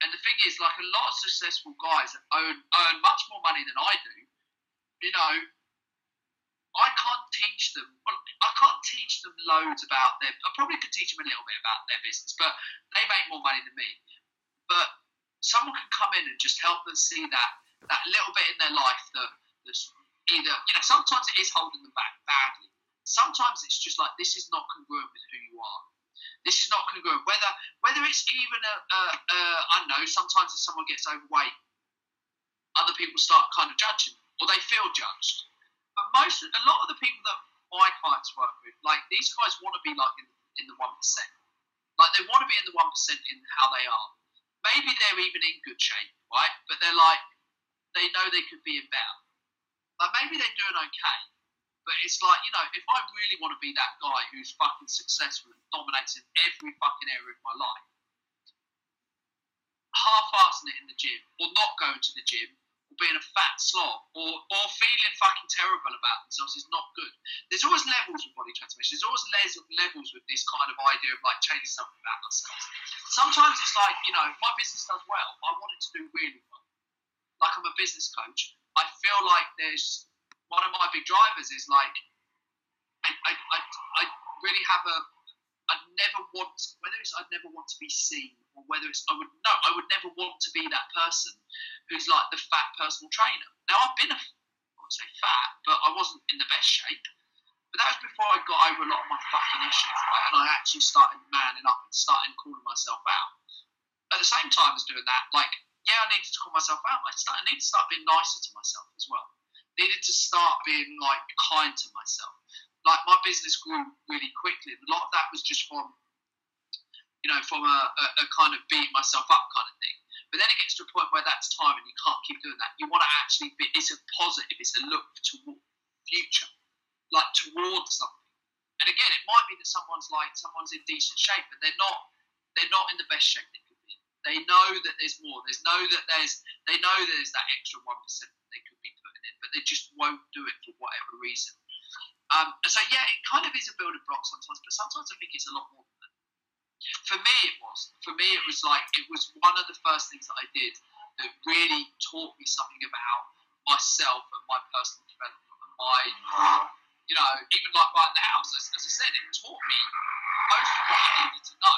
And the thing is, like a lot of successful guys earn earn much more money than I do. You know, I can't teach them. Well, I can't teach them loads about their. I probably could teach them a little bit about their business, but they make more money than me. But someone can come in and just help them see that that little bit in their life that that's either you know sometimes it is holding them back badly. Sometimes it's just like this is not congruent with who you are. This is not congruent. Whether whether it's even a, a, a I don't know. Sometimes if someone gets overweight, other people start kind of judging, or they feel judged most, a lot of the people that my clients work with, like these guys want to be like in, in the one percent. Like they want to be in the one percent in how they are. Maybe they're even in good shape, right? But they're like, they know they could be in better. Like maybe they're doing okay, but it's like you know, if I really want to be that guy who's fucking successful and dominates in every fucking area of my life, half-assing it in the gym or not going to the gym being a fat slob or, or feeling fucking terrible about themselves is not good. There's always levels with body transformation. There's always levels with this kind of idea of like changing something about ourselves. Sometimes it's like, you know, my business does well, I want it to do really well. Like I'm a business coach. I feel like there's one of my big drivers is like I, I, I, I really have a I never want whether it's I'd never want to be seen or whether it's I would no I would never want to be that person who's like the fat personal trainer. Now I've been a I won't say fat, but I wasn't in the best shape. But that was before I got over a lot of my fucking issues, right? And I actually started manning up and starting calling myself out. At the same time as doing that, like, yeah, I needed to call myself out. I, started, I needed to start being nicer to myself as well. Needed to start being like kind to myself. Like my business grew really quickly. A lot of that was just from, you know, from a, a, a kind of beating myself up kind of thing. But then it gets to a point where that's time and you can't keep doing that. You want to actually be, it's a positive, it's a look toward future, like towards something. And again, it might be that someone's like, someone's in decent shape, but they're not, they're not in the best shape they could be. They know that there's more. There's know that there's, they know there's that extra 1% that they could be putting in, but they just won't do it for whatever reason. Um, and so, yeah, it kind of is a building block sometimes, but sometimes I think it's a lot more than that. for me, it was. For me, it was like it was one of the first things that I did that really taught me something about myself and my personal development and my, you know, even like buying the house. As, as I said, it taught me most of what I needed to know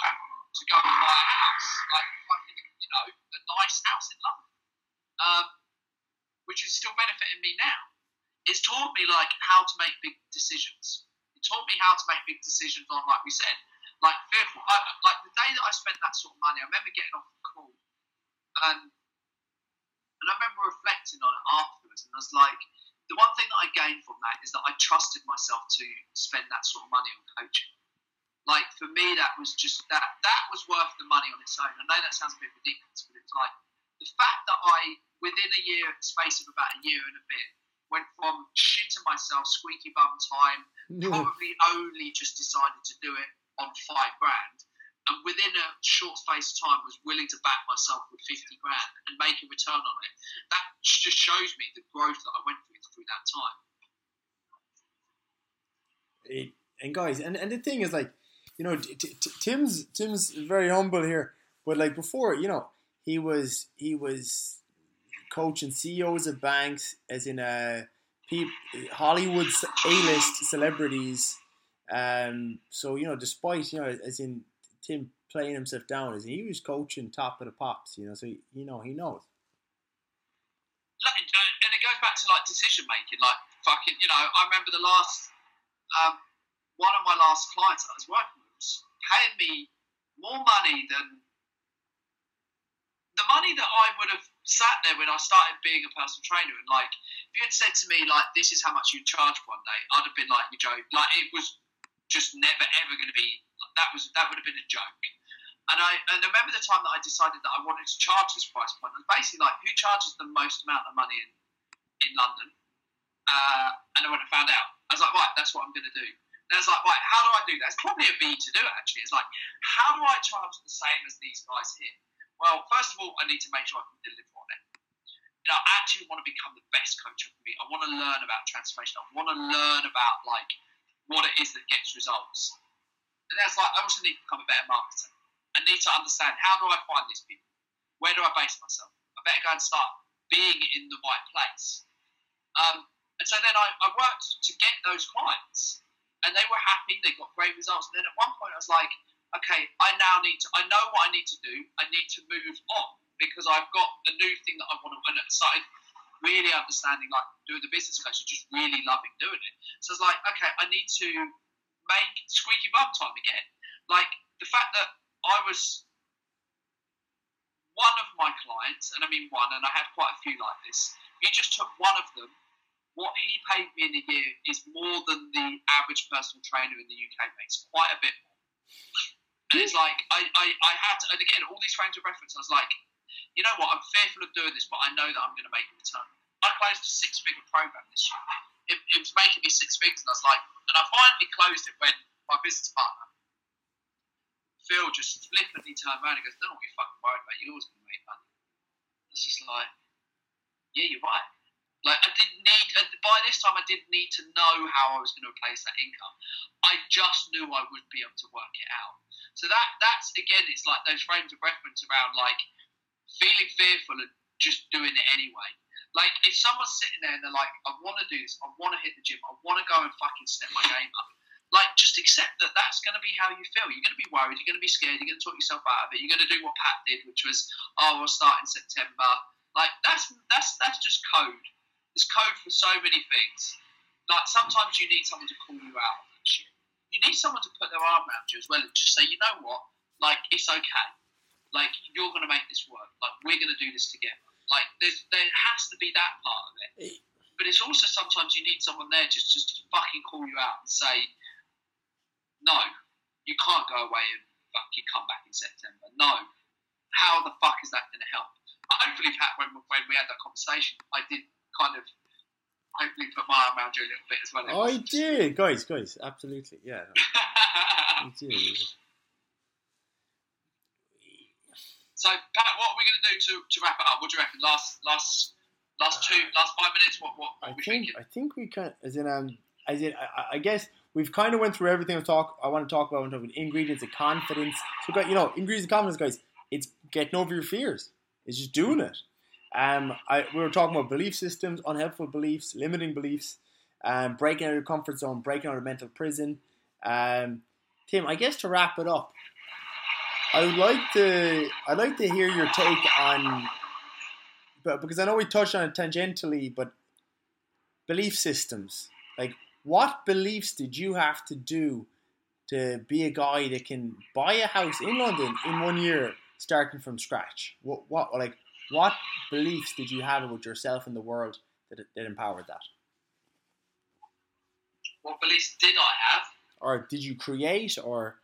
to go and buy a house, like fucking, you know, a nice house in London, um, which is still benefiting me now. It's taught me like how to make big decisions. It taught me how to make big decisions on, like we said, like fearful. I, like the day that I spent that sort of money, I remember getting off the call, and and I remember reflecting on it afterwards, and I was like, the one thing that I gained from that is that I trusted myself to spend that sort of money on coaching. Like for me, that was just that that was worth the money on its own. I know that sounds a bit ridiculous, but it's like the fact that I, within a year, space of about a year and a bit, went from shitting myself, squeaky bum time, probably only just decided to do it on five grand, and within a short space of time was willing to back myself with 50 grand and make a return on it. That just shows me the growth that I went through through that time. It, and guys, and, and the thing is like, you know, t- t- Tim's Tim's very humble here, but like before, you know, he was he was coaching CEOs of banks, as in uh, Hollywood's A-list celebrities, um, so you know, despite you know, as in Tim playing himself down, as he was coaching top of the pops, you know, so you know he knows. And it goes back to like decision making, like fucking, you know, I remember the last um, one of my last clients I was working with was paying me more money than the money that I would have sat there when I started being a personal trainer, and like, if you had said to me like, "This is how much you charge one day," I'd have been like, "You joke!" Like it was just never ever going to be. That was that would have been a joke. And I and I remember the time that I decided that I wanted to charge this price point. And basically, like, who charges the most amount of money in in London? Uh, and I went and found out. I was like, right, that's what I'm going to do. And I was like, right, how do I do that? It's probably a B to do it, actually. It's like, how do I charge the same as these guys here? Well, first of all, I need to make sure I can deliver on it. You know, I actually want to become the best coach I can be. I want to learn about transformation. I want to learn about, like, what it is that gets results. And that's like, I also need to become a better marketer. I need to understand how do I find these people? Where do I base myself? I better go and start being in the right place. Um, and so then I, I worked to get those clients, and they were happy. They got great results. And then at one point, I was like, okay, I now need to. I know what I need to do. I need to move on because I've got a new thing that I want to. And I started really understanding, like doing the business coach, just really loving doing it. So it's like, okay, I need to make squeaky bum time again. Like the fact that I was one of my clients, and I mean one, and I had quite a few like this. You just took one of them what he paid me in a year is more than the average personal trainer in the UK makes, quite a bit more. And it's like I, I, I had to, and again, all these frames of reference, I was like, you know what, I'm fearful of doing this, but I know that I'm going to make a return. I closed a six figure program this year. It, it was making me six figures, and I was like, and I finally closed it when my business partner, Phil, just flippantly turned around and goes, Don't you're fucking worried about, you're always going to make money. It's just like, yeah, you're right. Like I didn't need by this time I didn't need to know how I was going to replace that income. I just knew I would be able to work it out. So that that's again, it's like those frames of reference around like feeling fearful and just doing it anyway. Like if someone's sitting there and they're like, I want to do this, I want to hit the gym, I want to go and fucking step my game up. Like just accept that that's going to be how you feel. You're going to be worried. You're going to be scared. You're going to talk yourself out of it. You're going to do what Pat did, which was, oh, we'll start in September. Like that's that's that's just code. There's code for so many things. Like sometimes you need someone to call you out on that shit. You need someone to put their arm around you as well and just say, you know what? Like it's okay. Like you're gonna make this work. Like we're gonna do this together. Like there's there has to be that part of it. But it's also sometimes you need someone there just just to fucking call you out and say, no, you can't go away and fucking come back in September. No, how the fuck is that going to help? Hopefully, Pat, when, when we had that conversation, I did kind of hopefully put my arm around you a little bit as well. Oh, I do, guys, guys, absolutely, yeah. I did. So, Pat, what are we going to do to, to wrap it up? What do you reckon? Last, last, last two, uh, last five minutes. What, what, what I think, thinking? I think we can. As in, um, as in, I, I guess we've kind of went through everything I talk. I want to talk about. Talk ingredients of confidence. So, got you know, ingredients of confidence, guys. It's getting over your fears. It's just doing it. Um, I, we were talking about belief systems, unhelpful beliefs, limiting beliefs, um, breaking out of your comfort zone, breaking out of mental prison. Um, Tim, I guess to wrap it up, I would like to I'd like to hear your take on, but because I know we touched on it tangentially, but belief systems. Like, what beliefs did you have to do to be a guy that can buy a house in London in one year, starting from scratch? What what like what beliefs did you have about yourself and the world that, that empowered that? What beliefs did I have? Or did you create, or?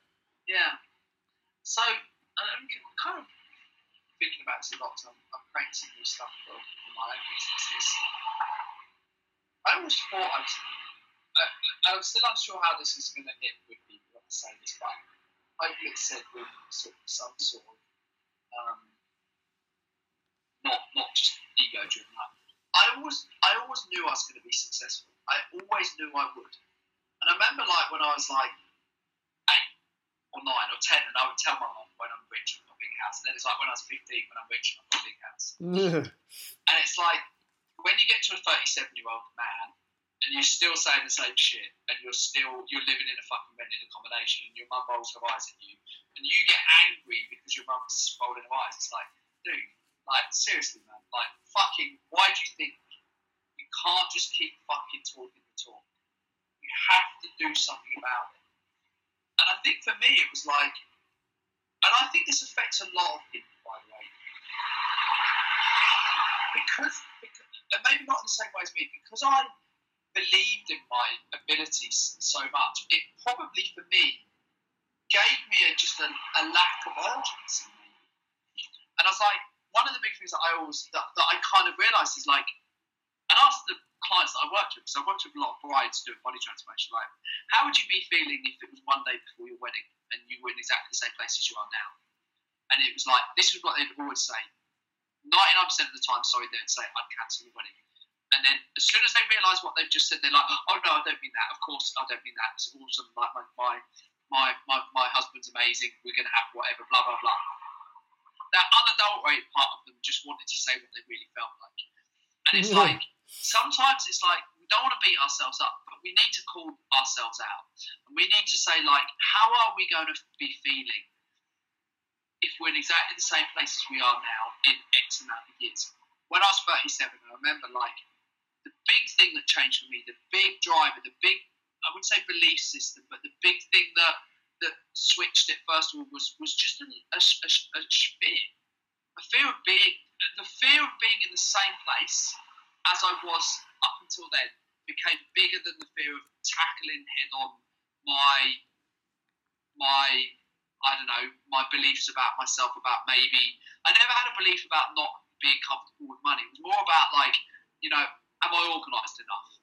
Yeah. So, uh, I'm kind of thinking about this a lot. I'm, I'm creating some new stuff for, for my own businesses. I always thought I was, I, I'm still unsure how this is going to hit with people when I say this, but hopefully it said with sort of some sort of not not just ego driven. I always I always knew I was going to be successful. I always knew I would. And I remember like when I was like eight or nine or ten, and I would tell my mom when I'm rich I've got a big house. And then it's like when I was fifteen when I'm rich I've got a big house. and it's like when you get to a 37 year old man and you're still saying the same shit and you're still you're living in a fucking rented accommodation and your mum rolls her eyes at you and you get angry because your mum's rolling her eyes. It's like, dude, like, seriously, man. Like, fucking, why do you think you can't just keep fucking talking the talk? You have to do something about it. And I think for me, it was like, and I think this affects a lot of people, by the way. because, because and maybe not in the same way as me, because I believed in my abilities so much, it probably for me gave me a, just a, a lack of urgency. And I was like, one of the big things that I always that, that I kind of realised is like, and asked the clients that I worked with, because I worked with a lot of brides doing body transformation, like, how would you be feeling if it was one day before your wedding and you were in exactly the same place as you are now? And it was like, this is what they'd always say 99% of the time, sorry, they'd say, I'd cancel the wedding. And then as soon as they realise what they've just said, they're like, oh no, I don't mean that. Of course, I don't mean that. It's awesome. Like my my my my, my husband's amazing. We're going to have whatever. Blah blah blah. That unadulterated part of them just wanted to say what they really felt like. And it's like sometimes it's like we don't want to beat ourselves up, but we need to call ourselves out, and we need to say like, how are we going to be feeling if we're in exactly the same place as we are now in X amount of years? When I was 37, I remember like the big thing that changed for me, the big driver, the big I wouldn't say belief system, but the big thing that that switched it first of all was was just a, a, a, a fear, a fear of being the fear of being in the same place as I was up until then became bigger than the fear of tackling head on my my I don't know my beliefs about myself about maybe I never had a belief about not being comfortable with money. It was more about like you know am I organised enough?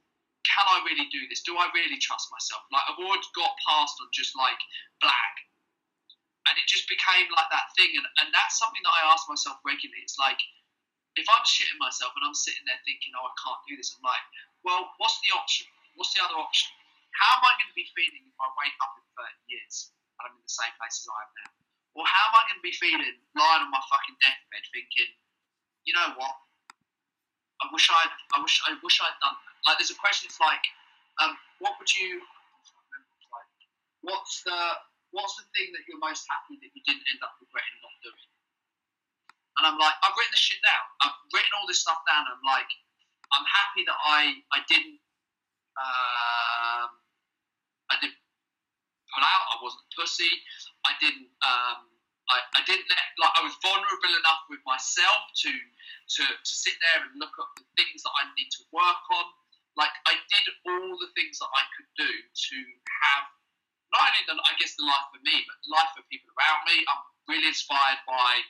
Can I really do this? Do I really trust myself? Like I've already got past on just like black, and it just became like that thing, and, and that's something that I ask myself regularly. It's like if I'm shitting myself and I'm sitting there thinking, oh, I can't do this, I'm like, well, what's the option? What's the other option? How am I going to be feeling if I wake up in 30 years and I'm in the same place as I am now? Or how am I going to be feeling lying on my fucking deathbed thinking, you know what? I wish I'd, I wish, I wish I'd done that. Like, there's a question. It's like, um, what would you? What's the what's the thing that you're most happy that you didn't end up regretting not doing? And I'm like, I've written this shit down. I've written all this stuff down. I'm like, I'm happy that I I didn't um, I didn't pull out. I wasn't pussy. I didn't. Um, I, I didn't let like I was vulnerable enough with myself to to to sit there and look at the things that I need to work on. Like I did all the things that I could do to have not only the I guess the life for me, but the life for people around me. I'm really inspired by.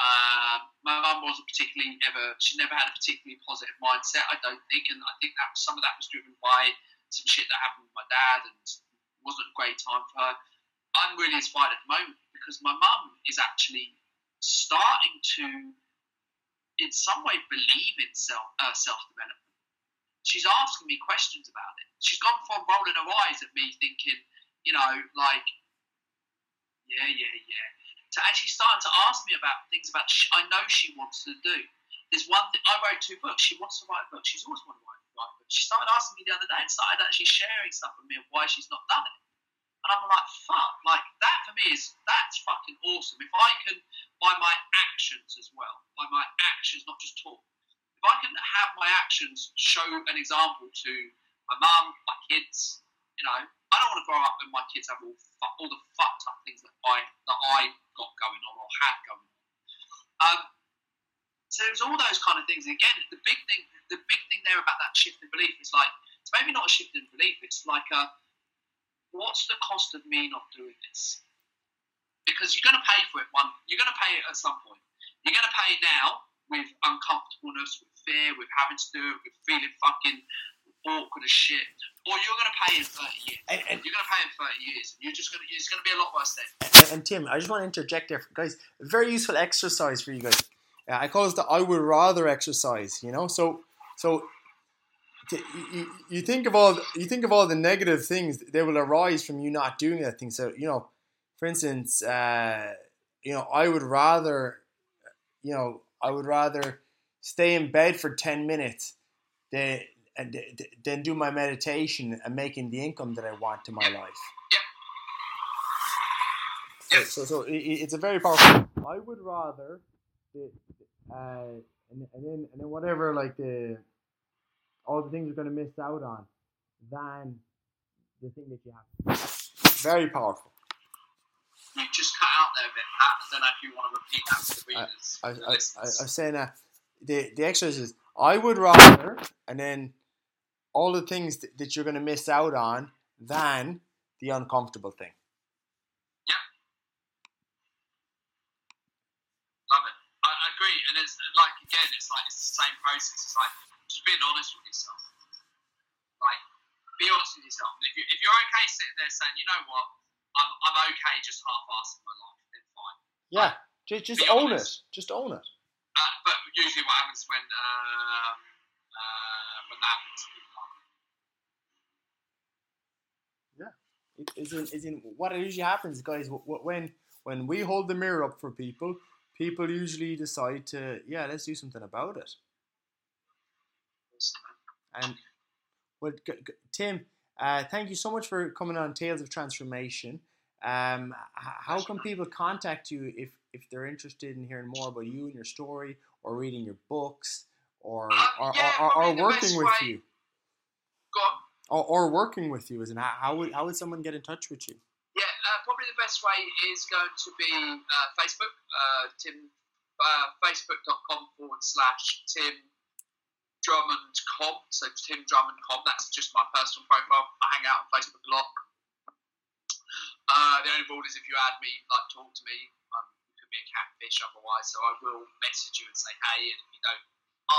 Uh, my mum wasn't particularly ever. She never had a particularly positive mindset. I don't think, and I think that some of that was driven by some shit that happened with my dad, and wasn't a great time for her. I'm really inspired at the moment because my mum is actually starting to, in some way, believe in self uh, self development. She's asking me questions about it. She's gone from rolling her eyes at me, thinking, you know, like, yeah, yeah, yeah, to actually starting to ask me about things about I know she wants to do. There's one thing I wrote two books. She wants to write a book. She's always wanted to write a book. She started asking me the other day and started actually sharing stuff with me of why she's not done it. And I'm like, fuck, like that for me is that's fucking awesome. If I can, by my actions as well, by my actions, not just talk, if I can have my actions show an example to my mum, my kids, you know, I don't want to grow up and my kids have all all the fucked up things that I that I got going on or had going on. Um, so there's all those kind of things. And again, the big thing, the big thing there about that shift in belief is like it's maybe not a shift in belief. It's like a what's the cost of me not doing this? Because you're going to pay for it. One, you're going to pay it at some point. You're going to pay now with uncomfortableness, with fear, with having to do it, with feeling fucking awkward as shit. Or you're going to pay in 30 years. And, and you're going to pay in 30 years. You're just going to, it's going to be a lot worse then. And, and Tim, I just want to interject there, guys. Very useful exercise for you guys. Uh, I call it the I would rather exercise, you know? So, so you, you think of all you think of all the negative things that will arise from you not doing that thing. So you know, for instance, uh, you know, I would rather, you know, I would rather stay in bed for ten minutes than than do my meditation and making the income that I want to my life. So, so, so it, it's a very powerful. I would rather, uh, and, and then and then whatever like the all the things you're going to miss out on than the thing that you have. Very powerful. you just cut out there a bit. Pat. I don't know if you want to repeat that for the readers. I, the I, I, listeners. I was saying that the the exercise is I would rather, and then all the things that, that you're going to miss out on than the uncomfortable thing. Yeah, love it. I, I agree, and it's like again, it's like it's the same process. It's like just being honest with yourself. Like, be honest with yourself. And if you if you're okay sitting there saying, you know what, I'm I'm okay just half-assing my life, then fine. Yeah, just, just Be own it. Just own it. Uh, but usually, what happens when um, uh, when that happens, aren't. It- Is in, is in what usually happens, guys. wh- wh- When when we hold the mirror up for people, people usually decide to yeah, let's do something about it. And well, Tim, uh, thank you so much for coming on Tales of Transformation. Um, how can people contact you if if they're interested in hearing more about you and your story, or reading your books, or Um, or, yeah, or, or, probably working with way- you, Go on. or, or working with you? In, how, how would how would someone get in touch with you? Yeah, uh, probably the best way is going to be uh, Facebook, uh, Tim, uh, facebook.com forward slash Tim Drummond com. So Tim Drummond com. That's just my personal profile. I hang out on Facebook a lot. Uh, the only rule is if you add me, like talk to me, um, you could be a catfish otherwise. So I will message you and say hey, and if you don't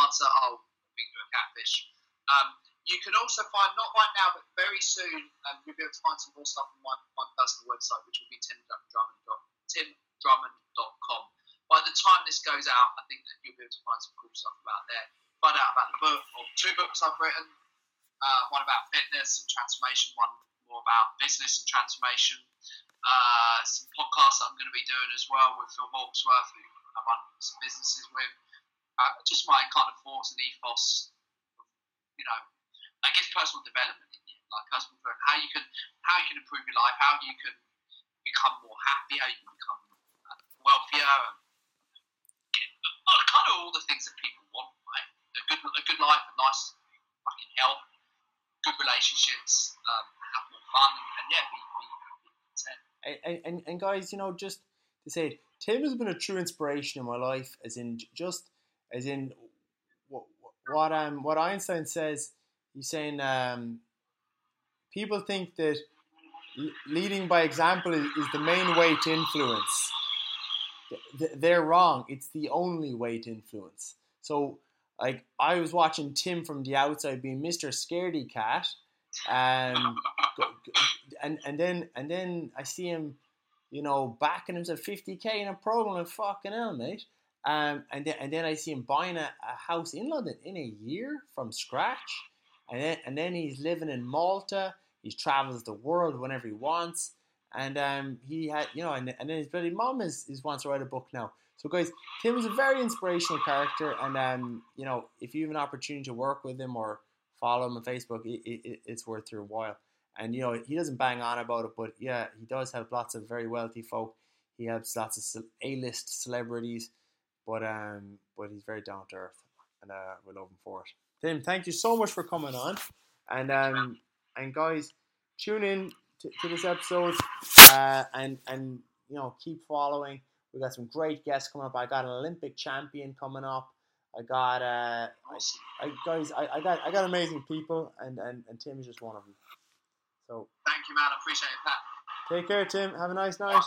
answer, I'll think you're a catfish. Um, you can also find, not right now, but very soon, um, you'll be able to find some more stuff on my, my personal website, which will be timdrummond.com. timdrummond.com. By the time this goes out, I think that you'll be able to find some cool stuff about there. Find out about the book, or two books I've written. Uh, one about fitness and transformation, one more about business and transformation. Uh, some podcasts that I'm going to be doing as well with Phil Hawksworth, who I run some businesses with. Uh, just my kind of thoughts and ethos, you know, I guess personal development, like personal development, how you can how you can improve your life, how you can become more happy, how you can become uh, wealthier, and get uh, kind of all the things that people want, right? A good a good life, a nice fucking health, good relationships, um, fun, and, and yeah, be, be, be content. and, and, and guys, you know, just to say, it, Tim has been a true inspiration in my life, as in just as in what what um what Einstein says. He's saying um, people think that leading by example is, is the main way to influence. Th- th- They're wrong. It's the only way to influence. So, like, I was watching Tim from the outside being Mister Scaredy Cat, um, and and then and then I see him, you know, backing himself 50k in a program like fucking hell, mate. Um, and then and then I see him buying a, a house in London in a year from scratch, and then and then he's living in Malta. He travels the world whenever he wants, and um, he had you know, and, and then his bloody mom is, is wants to write a book now. So guys, Tim is a very inspirational character, and um, you know, if you have an opportunity to work with him or follow him on Facebook, it, it, it's worth your while. And you know, he doesn't bang on about it, but yeah, he does help lots of very wealthy folk. He helps lots of A-list celebrities, but um, but he's very down to earth, and uh, we love him for it. Tim, thank you so much for coming on, and um, and guys, tune in to, to this episode, uh, and and you know, keep following. We got some great guests coming up. I got an Olympic champion coming up. I got uh, Awesome. I, guys, I, I got I got amazing people, and, and, and Tim is just one of them. So Thank you, man. I appreciate it, Pat. take care, Tim. Have a nice night.